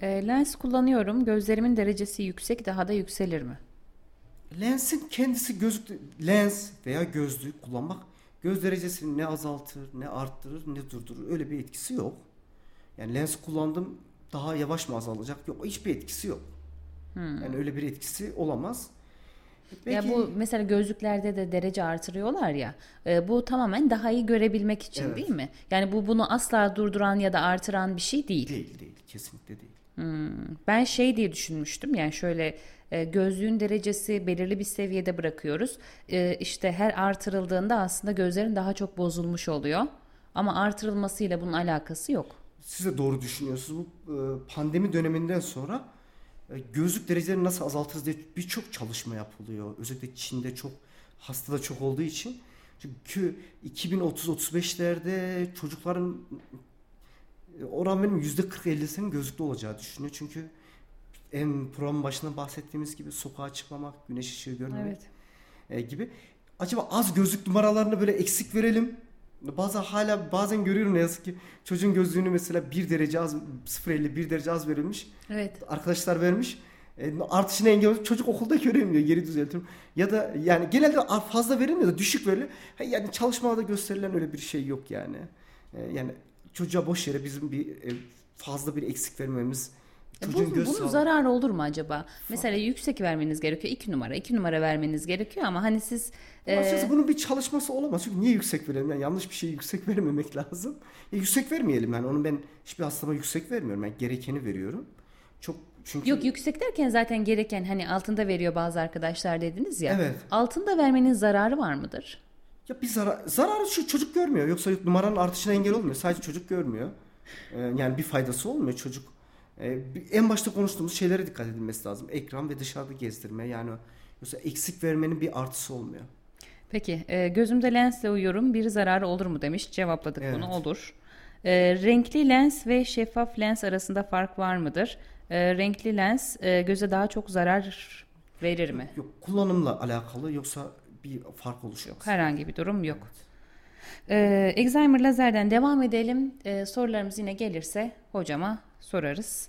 Ee, lens kullanıyorum. Gözlerimin derecesi yüksek daha da yükselir mi? Lensin kendisi gözlük lens veya gözlük kullanmak göz derecesini ne azaltır, ne arttırır, ne durdurur. Öyle bir etkisi yok. Yani lens kullandım daha yavaş mı azalacak? Yok hiçbir etkisi yok. Yani öyle bir etkisi olamaz. Ya Peki- bu mesela gözlüklerde de derece artırıyorlar ya. e, bu tamamen daha iyi görebilmek için Evet. değil mi? Yani bu bunu asla durduran ya da artıran bir şey değil. değil değil kesinlikle değil. Ben şey diye düşünmüştüm yani şöyle e, gözlüğün derecesi belirli bir seviyede bırakıyoruz. E, işte her artırıldığında aslında gözlerin daha çok bozulmuş oluyor. Ama artırılmasıyla bunun alakası yok. Siz de doğru düşünüyorsunuz. Bu e, pandemi döneminden sonra gözlük derecelerini nasıl azaltırız diye birçok çalışma yapılıyor. Özellikle Çin'de çok hasta da çok olduğu için. Çünkü 2030-35'lerde çocukların e, oran benim %40-50'sinin gözlüklü olacağı düşünüyor. Çünkü en programın başında bahsettiğimiz gibi sokağa çıkmamak, güneş ışığı görmemek e, gibi. Acaba az gözlük numaralarını böyle eksik verelim. Bazen hala bazen görüyorum ne yazık ki çocuğun gözlüğünü mesela bir derece az 0.50 bir derece az verilmiş. Evet. Arkadaşlar vermiş. E, artışını engel çocuk okulda göremiyor geri düzeltiyorum. Ya da yani genelde fazla verilmiyor da düşük veriliyor. Yani çalışmada gösterilen öyle bir şey yok yani. E, yani çocuğa boş yere bizim bir e, fazla bir eksik vermemiz çocuğun bunun, bunun zararı olur mu acaba? Mesela yüksek vermeniz gerekiyor. 2 numara, 2 numara vermeniz gerekiyor ama hani siz e, Açıkçası bunun bir çalışması olamaz. Çünkü niye yüksek verelim? Yani yanlış bir şeyi yüksek vermemek lazım. E, yüksek vermeyelim yani. Onu ben hiçbir hastama yüksek vermiyorum. Ben gerekeni veriyorum. Çok çünkü Yok yüksek derken zaten gereken hani altında veriyor bazı arkadaşlar dediniz ya. Evet. Altında vermenin zararı var mıdır? ya bir zarar zararı şu çocuk görmüyor. Yoksa numaranın artışına engel olmuyor. Sadece çocuk görmüyor. E, yani bir faydası olmuyor çocuk. E, bir- en başta konuştuğumuz şeylere dikkat edilmesi lazım. Ekran ve dışarıda gezdirme. Yani yoksa eksik vermenin bir artısı olmuyor. Peki e, gözümde lensle uyuyorum bir zararı olur mu demiş cevapladık Evet. bunu olur. E, renkli lens ve şeffaf lens arasında fark var mıdır? E, renkli lens e, göze daha çok zarar verir mi? Yok kullanımla alakalı yoksa bir fark oluşuyor. Herhangi bir durum yok. E, Excimer lazerden devam edelim. E, sorularımız yine gelirse hocama sorarız.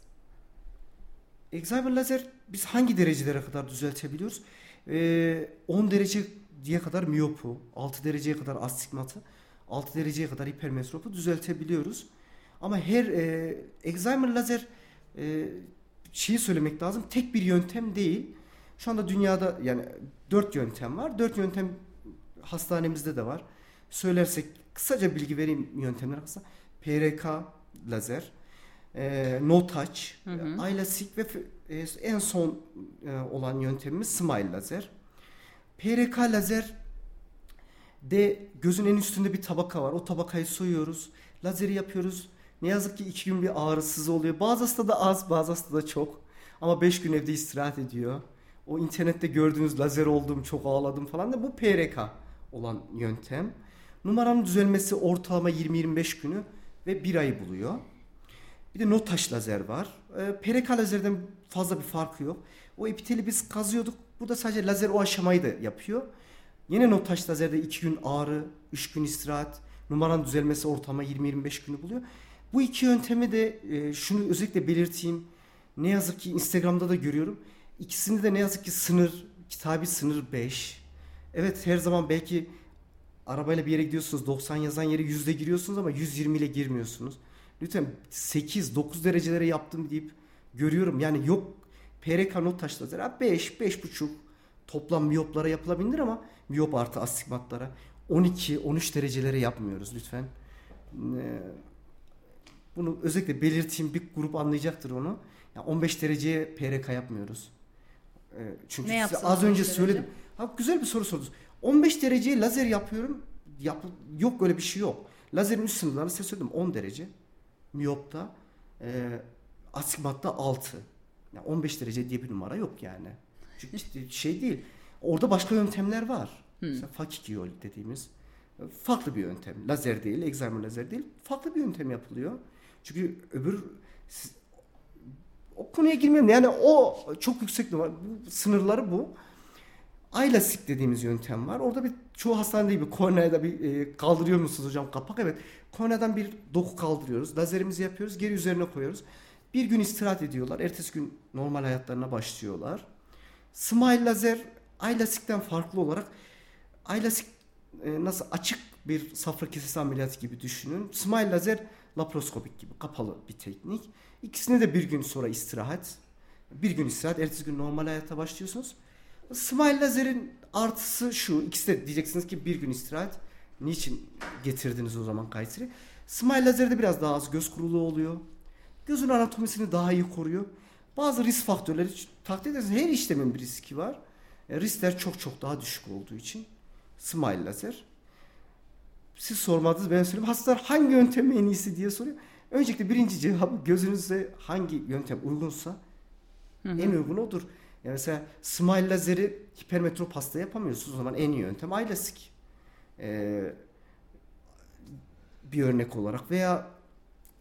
Excimer lazer biz hangi derecelere kadar düzeltebiliyoruz? Ee, 10 dereceye kadar miyopu, 6 dereceye kadar astigmatı, 6 dereceye kadar hipermetropu düzeltebiliyoruz. Ama her e, Excimer lazer e, şeyi söylemek lazım. Tek bir yöntem değil. Şu anda dünyada yani 4 yöntem var. 4 yöntem Hastanemizde de var. Söylersek kısaca bilgi vereyim yöntemler kısa. PRK lazer, e, no touch, Hı hı. ve e, en son e, olan yöntemimiz smile lazer. PRK lazer de gözün en üstünde bir tabaka var. O tabakayı soyuyoruz. Lazeri yapıyoruz. Ne yazık ki iki gün bir ağrısız oluyor. Bazı hastada az, bazı hastada çok. Ama beş gün evde istirahat ediyor. O internette gördüğünüz lazer oldum, çok ağladım falan da bu PRK olan yöntem. Numaranın düzelmesi ortalama 20-25 günü ve bir ay buluyor. Bir de no taş lazer var. Ee, PRK lazerden fazla bir farkı yok. O epiteli biz kazıyorduk. Burada sadece lazer o aşamayı da yapıyor. Yine no taş lazerde 2 gün ağrı, 3 gün istirahat, numaranın düzelmesi ortalama 20-25 günü buluyor. Bu iki yöntemi de e, şunu özellikle belirteyim. Ne yazık ki Instagram'da da görüyorum. İkisinde de ne yazık ki sınır, kitabi sınır 5. Evet her zaman belki arabayla bir yere gidiyorsunuz 90 yazan yere yüzde giriyorsunuz ama 120 ile girmiyorsunuz. Lütfen 8-9 derecelere yaptım deyip görüyorum. Yani yok PRK not taş lazer 5, 5,5 toplam miyoplara yapılabilir ama miyop artı astigmatlara 12-13 derecelere yapmıyoruz lütfen. Ee, bunu özellikle belirteyim bir grup anlayacaktır onu. Yani 15 dereceye PRK yapmıyoruz. Ee, çünkü Ne size az 15 önce derece? söyledim. Ha, güzel bir soru sordunuz. 15 dereceye lazer yapıyorum. Yap, yok öyle bir şey yok. Lazerin üst sınırlarını size söyledim 10 derece. Miyopta e, astigmatta 6. Yani 15 derece diye bir numara yok yani. Çünkü şey değil. Orada başka yöntemler var. Mesela fakikiyol dediğimiz e, farklı bir yöntem. Lazer değil, egzamer lazer değil. Farklı bir yöntem yapılıyor. Çünkü öbür siz- o konuya girmem. Yani o çok yüksek numara. Bu, sınırları bu. Aylasik dediğimiz yöntem var. Orada bir çoğu hastanede bir korneada bir e, kaldırıyor musunuz hocam kapak? Evet. Korneadan bir doku kaldırıyoruz. Lazerimizi yapıyoruz. Geri üzerine koyuyoruz. Bir gün istirahat ediyorlar. Ertesi gün normal hayatlarına başlıyorlar. Smile lazer Aylasik'ten farklı olarak Aylasik e, nasıl açık bir safra kesesi ameliyatı gibi düşünün. Smile lazer laparoskopik gibi kapalı bir teknik. İkisine de bir gün sonra istirahat. Bir gün istirahat, ertesi gün normal hayata başlıyorsunuz. Smile lazerin artısı şu. İkisi de diyeceksiniz ki bir gün istirahat. Niçin getirdiniz o zaman Kayseri? Smile lazerde biraz daha az göz kuruluğu oluyor. Gözün anatomisini daha iyi koruyor. Bazı risk faktörleri takdir edersiniz her işlemin bir riski var. E, riskler çok çok daha düşük olduğu için smile lazer. Siz sormadınız ben söyleyeyim. Hastalar hangi yöntem en iyisi diye soruyor. Öncelikle birinci cevabı gözünüzde hangi yöntem uygunsa en uygun odur. Yani mesela smile lazeri hipermetrop hasta yapamıyorsunuz. O zaman en iyi yöntem aylasik. Ee, bir örnek olarak veya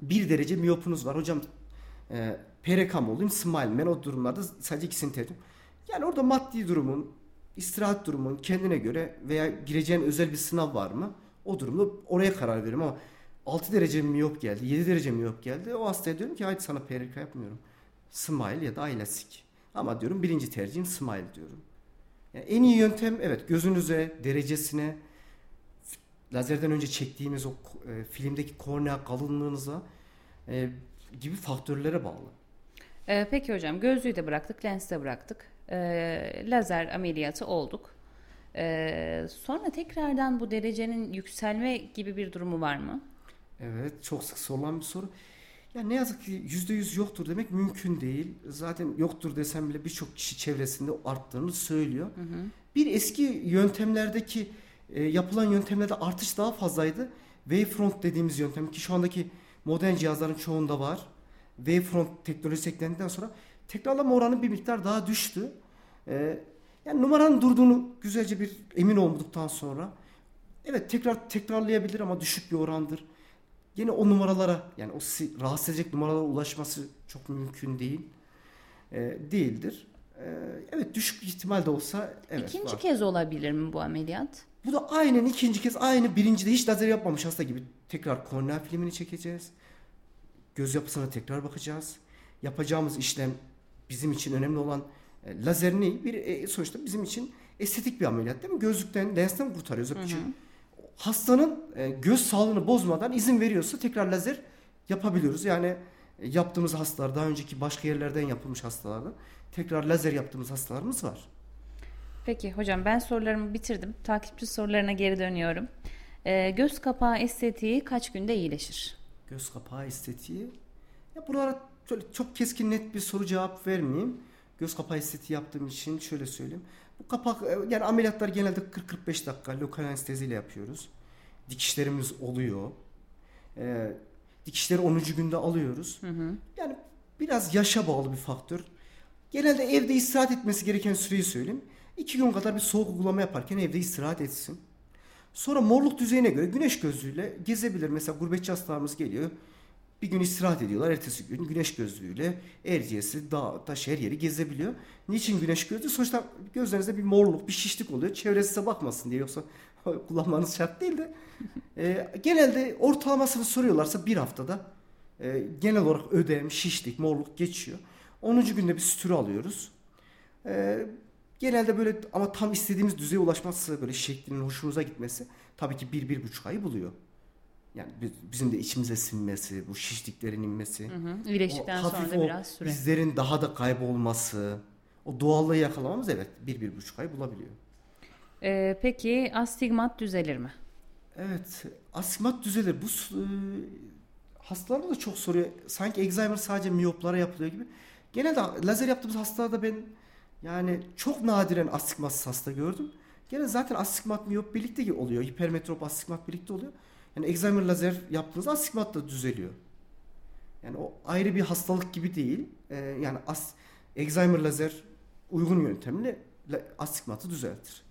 bir derece miyopunuz var. Hocam e, mı olayım smile ben o durumlarda sadece ikisini tercih. Yani orada maddi durumun, istirahat durumun kendine göre veya gireceğin özel bir sınav var mı? O durumda oraya karar veririm ama 6 derece miyop geldi, 7 derece miyop geldi. O hastaya diyorum ki haydi sana PRK yapmıyorum. Smile ya da aylasik. Ama diyorum birinci tercihim smile diyorum. Yani en iyi yöntem evet gözünüze, derecesine, lazerden önce çektiğimiz o e, filmdeki kornea kalınlığınıza e, gibi faktörlere bağlı. Ee, peki hocam gözlüğü de bıraktık, lensi de bıraktık. Ee, lazer ameliyatı olduk. Ee, sonra tekrardan bu derecenin yükselme gibi bir durumu var mı? Evet çok sık sorulan bir soru. Ya ne yazık ki yüzde yüz yoktur demek mümkün değil. Zaten yoktur desem bile birçok kişi çevresinde arttığını söylüyor. Bir eski yöntemlerdeki e, yapılan yöntemlerde artış daha fazlaydı. Wavefront dediğimiz yöntem ki şu andaki modern cihazların çoğunda var. Wavefront teknolojisi eklendikten sonra tekrarlama oranı bir miktar daha düştü. E, yani numaranın durduğunu güzelce bir emin olduktan sonra evet tekrar tekrarlayabilir ama düşük bir orandır. Yine o numaralara yani o rahatsız edecek numaralara ulaşması çok mümkün değil. E, değildir. E, evet düşük ihtimal de olsa evet İkinci var. kez olabilir mi bu ameliyat? Bu da aynen ikinci kez aynı birincide hiç lazer yapmamış hasta gibi tekrar kornea filmini çekeceğiz. Göz yapısına tekrar bakacağız. Yapacağımız işlem bizim için önemli olan e, lazer ne? Bir e, sonuçta bizim için estetik bir ameliyat değil mi? Gözlükten, lensten kurtarıyoruz. Çünkü Hastanın e, göz sağlığını bozmadan izin veriyorsa tekrar lazer yapabiliyoruz. Yani e, yaptığımız hastalar daha önceki başka yerlerden yapılmış hastalarda tekrar lazer yaptığımız hastalarımız var. Peki hocam ben sorularımı bitirdim. Takipçi sorularına geri dönüyorum. Ee, göz kapağı estetiği kaç günde iyileşir? Göz kapağı estetiği. Ya buralara şöyle çok keskin net bir soru cevap vermeyeyim. Göz kapağı estetiği yaptığım için şöyle söyleyeyim. Bu kapak e, yani ameliyatlar genelde 40-45 dakika lokal anesteziyle yapıyoruz. Dikişlerimiz oluyor. Ee, dikişleri 10. günde alıyoruz. Yani biraz yaşa bağlı bir faktör. Genelde evde istirahat etmesi gereken süreyi söyleyeyim. İki gün kadar bir soğuk uygulama yaparken evde istirahat etsin. Sonra morluk düzeyine göre güneş gözlüğüyle gezebilir. Mesela gurbetçi hastalarımız geliyor. Bir gün istirahat ediyorlar. Ertesi gün güneş gözlüğüyle Erciyes'i, dağ, taş her yeri gezebiliyor. Niçin güneş gözlüğü? Sonuçta gözlerinizde bir morluk, bir şişlik oluyor. Çevre size bakmasın diye. Yoksa kullanmanız şart değil de. E, genelde ortalamasını soruyorlarsa bir haftada e, genel olarak ödem, şişlik, morluk geçiyor. 10. günde bir sütürü alıyoruz. E, genelde böyle ama tam istediğimiz düzeye ulaşması böyle şeklinin hoşumuza gitmesi tabii ki bir, bir buçuk ayı buluyor. Yani bi- bizim de içimize sinmesi, bu şişliklerin inmesi. Hı hı. İyileştikten sonra da biraz süre. izlerin daha da kaybolması, o doğallığı yakalamamız evet bir, bir buçuk ay bulabiliyor. Ee, peki astigmat düzelir mi? Evet, astigmat düzelir. Bu e, hastalarda da çok soruyor. Sanki Alzheimer sadece miyoplara yapılıyor gibi. Genelde lazer yaptığımız hastalarda ben yani çok nadiren astigmatsız hasta gördüm. Gene zaten astigmat miyop birlikte oluyor. Hipermetrop astigmat birlikte oluyor. Yani Alzheimer lazer yaptığınızda astigmat da düzeliyor. Yani o ayrı bir hastalık gibi değil. Ee, yani as, Alzheimer lazer uygun yöntemle astigmatı düzeltir.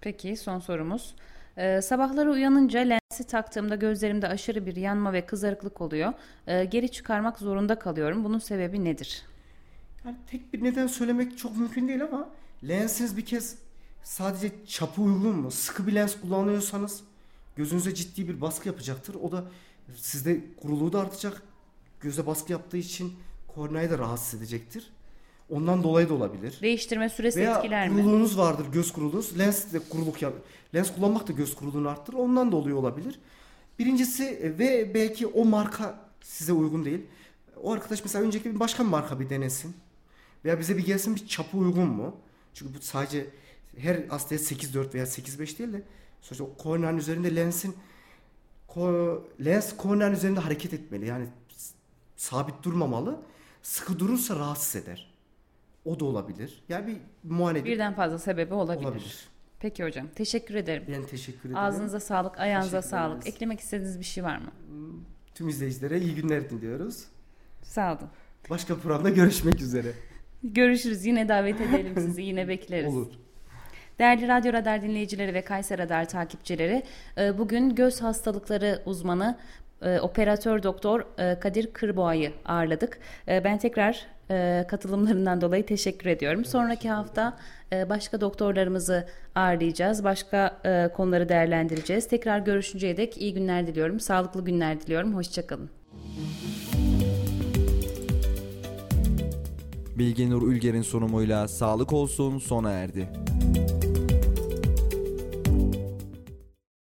Peki son sorumuz. Ee, sabahları uyanınca lensi taktığımda gözlerimde aşırı bir yanma ve kızarıklık oluyor. Ee, geri çıkarmak zorunda kalıyorum. Bunun sebebi nedir? Yani tek bir neden söylemek çok mümkün değil ama lensiniz bir kez sadece çapı uygun mu? Sıkı bir lens kullanıyorsanız gözünüze ciddi bir baskı yapacaktır. O da sizde kuruluğu da artacak. Göze baskı yaptığı için korneayı da rahatsız edecektir. Ondan dolayı da olabilir. Değiştirme süresi Veya etkiler mi? kuruluğunuz vardır, göz kuruluğunuz. Lens de kuruluk yap. Lens kullanmak da göz kuruluğunu arttırır. Ondan da oluyor olabilir. Birincisi e, ve belki o marka size uygun değil. O arkadaş mesela önceki bir başka bir marka bir denesin. Veya bize bir gelsin bir çapı uygun mu? Çünkü bu sadece her hastaya 8.4 veya 8.5 değil de sonuçta o korneanın üzerinde lensin ko, lens korneanın üzerinde hareket etmeli. Yani sabit durmamalı. Sıkı durursa rahatsız eder. O da olabilir. Yani bir muayene edip- Birden fazla sebebi olabilir. olabilir. Peki hocam teşekkür ederim. Ben teşekkür ederim. Ağzınıza sağlık, ayağınıza sağlık. ederiz. Eklemek istediğiniz bir şey var mı? Tüm izleyicilere iyi günler diliyoruz. Sağ olun. Başka programda görüşmek üzere. Görüşürüz. Yine davet edelim sizi. Yine bekleriz. Olur. Değerli Radyo Radar dinleyicileri ve Kayser Radar takipçileri, e, bugün göz hastalıkları uzmanı e, operatör doktor e, Kadir Kırboğa'yı ağırladık. Ben tekrar katılımlarından dolayı teşekkür ediyorum. Sonraki hafta başka doktorlarımızı ağırlayacağız. Başka konuları değerlendireceğiz. Tekrar görüşünceye dek iyi günler diliyorum. Sağlıklı günler diliyorum. Hoşçakalın. Bilge Nur Ülger'in sunumuyla Sağlık Olsun sona erdi.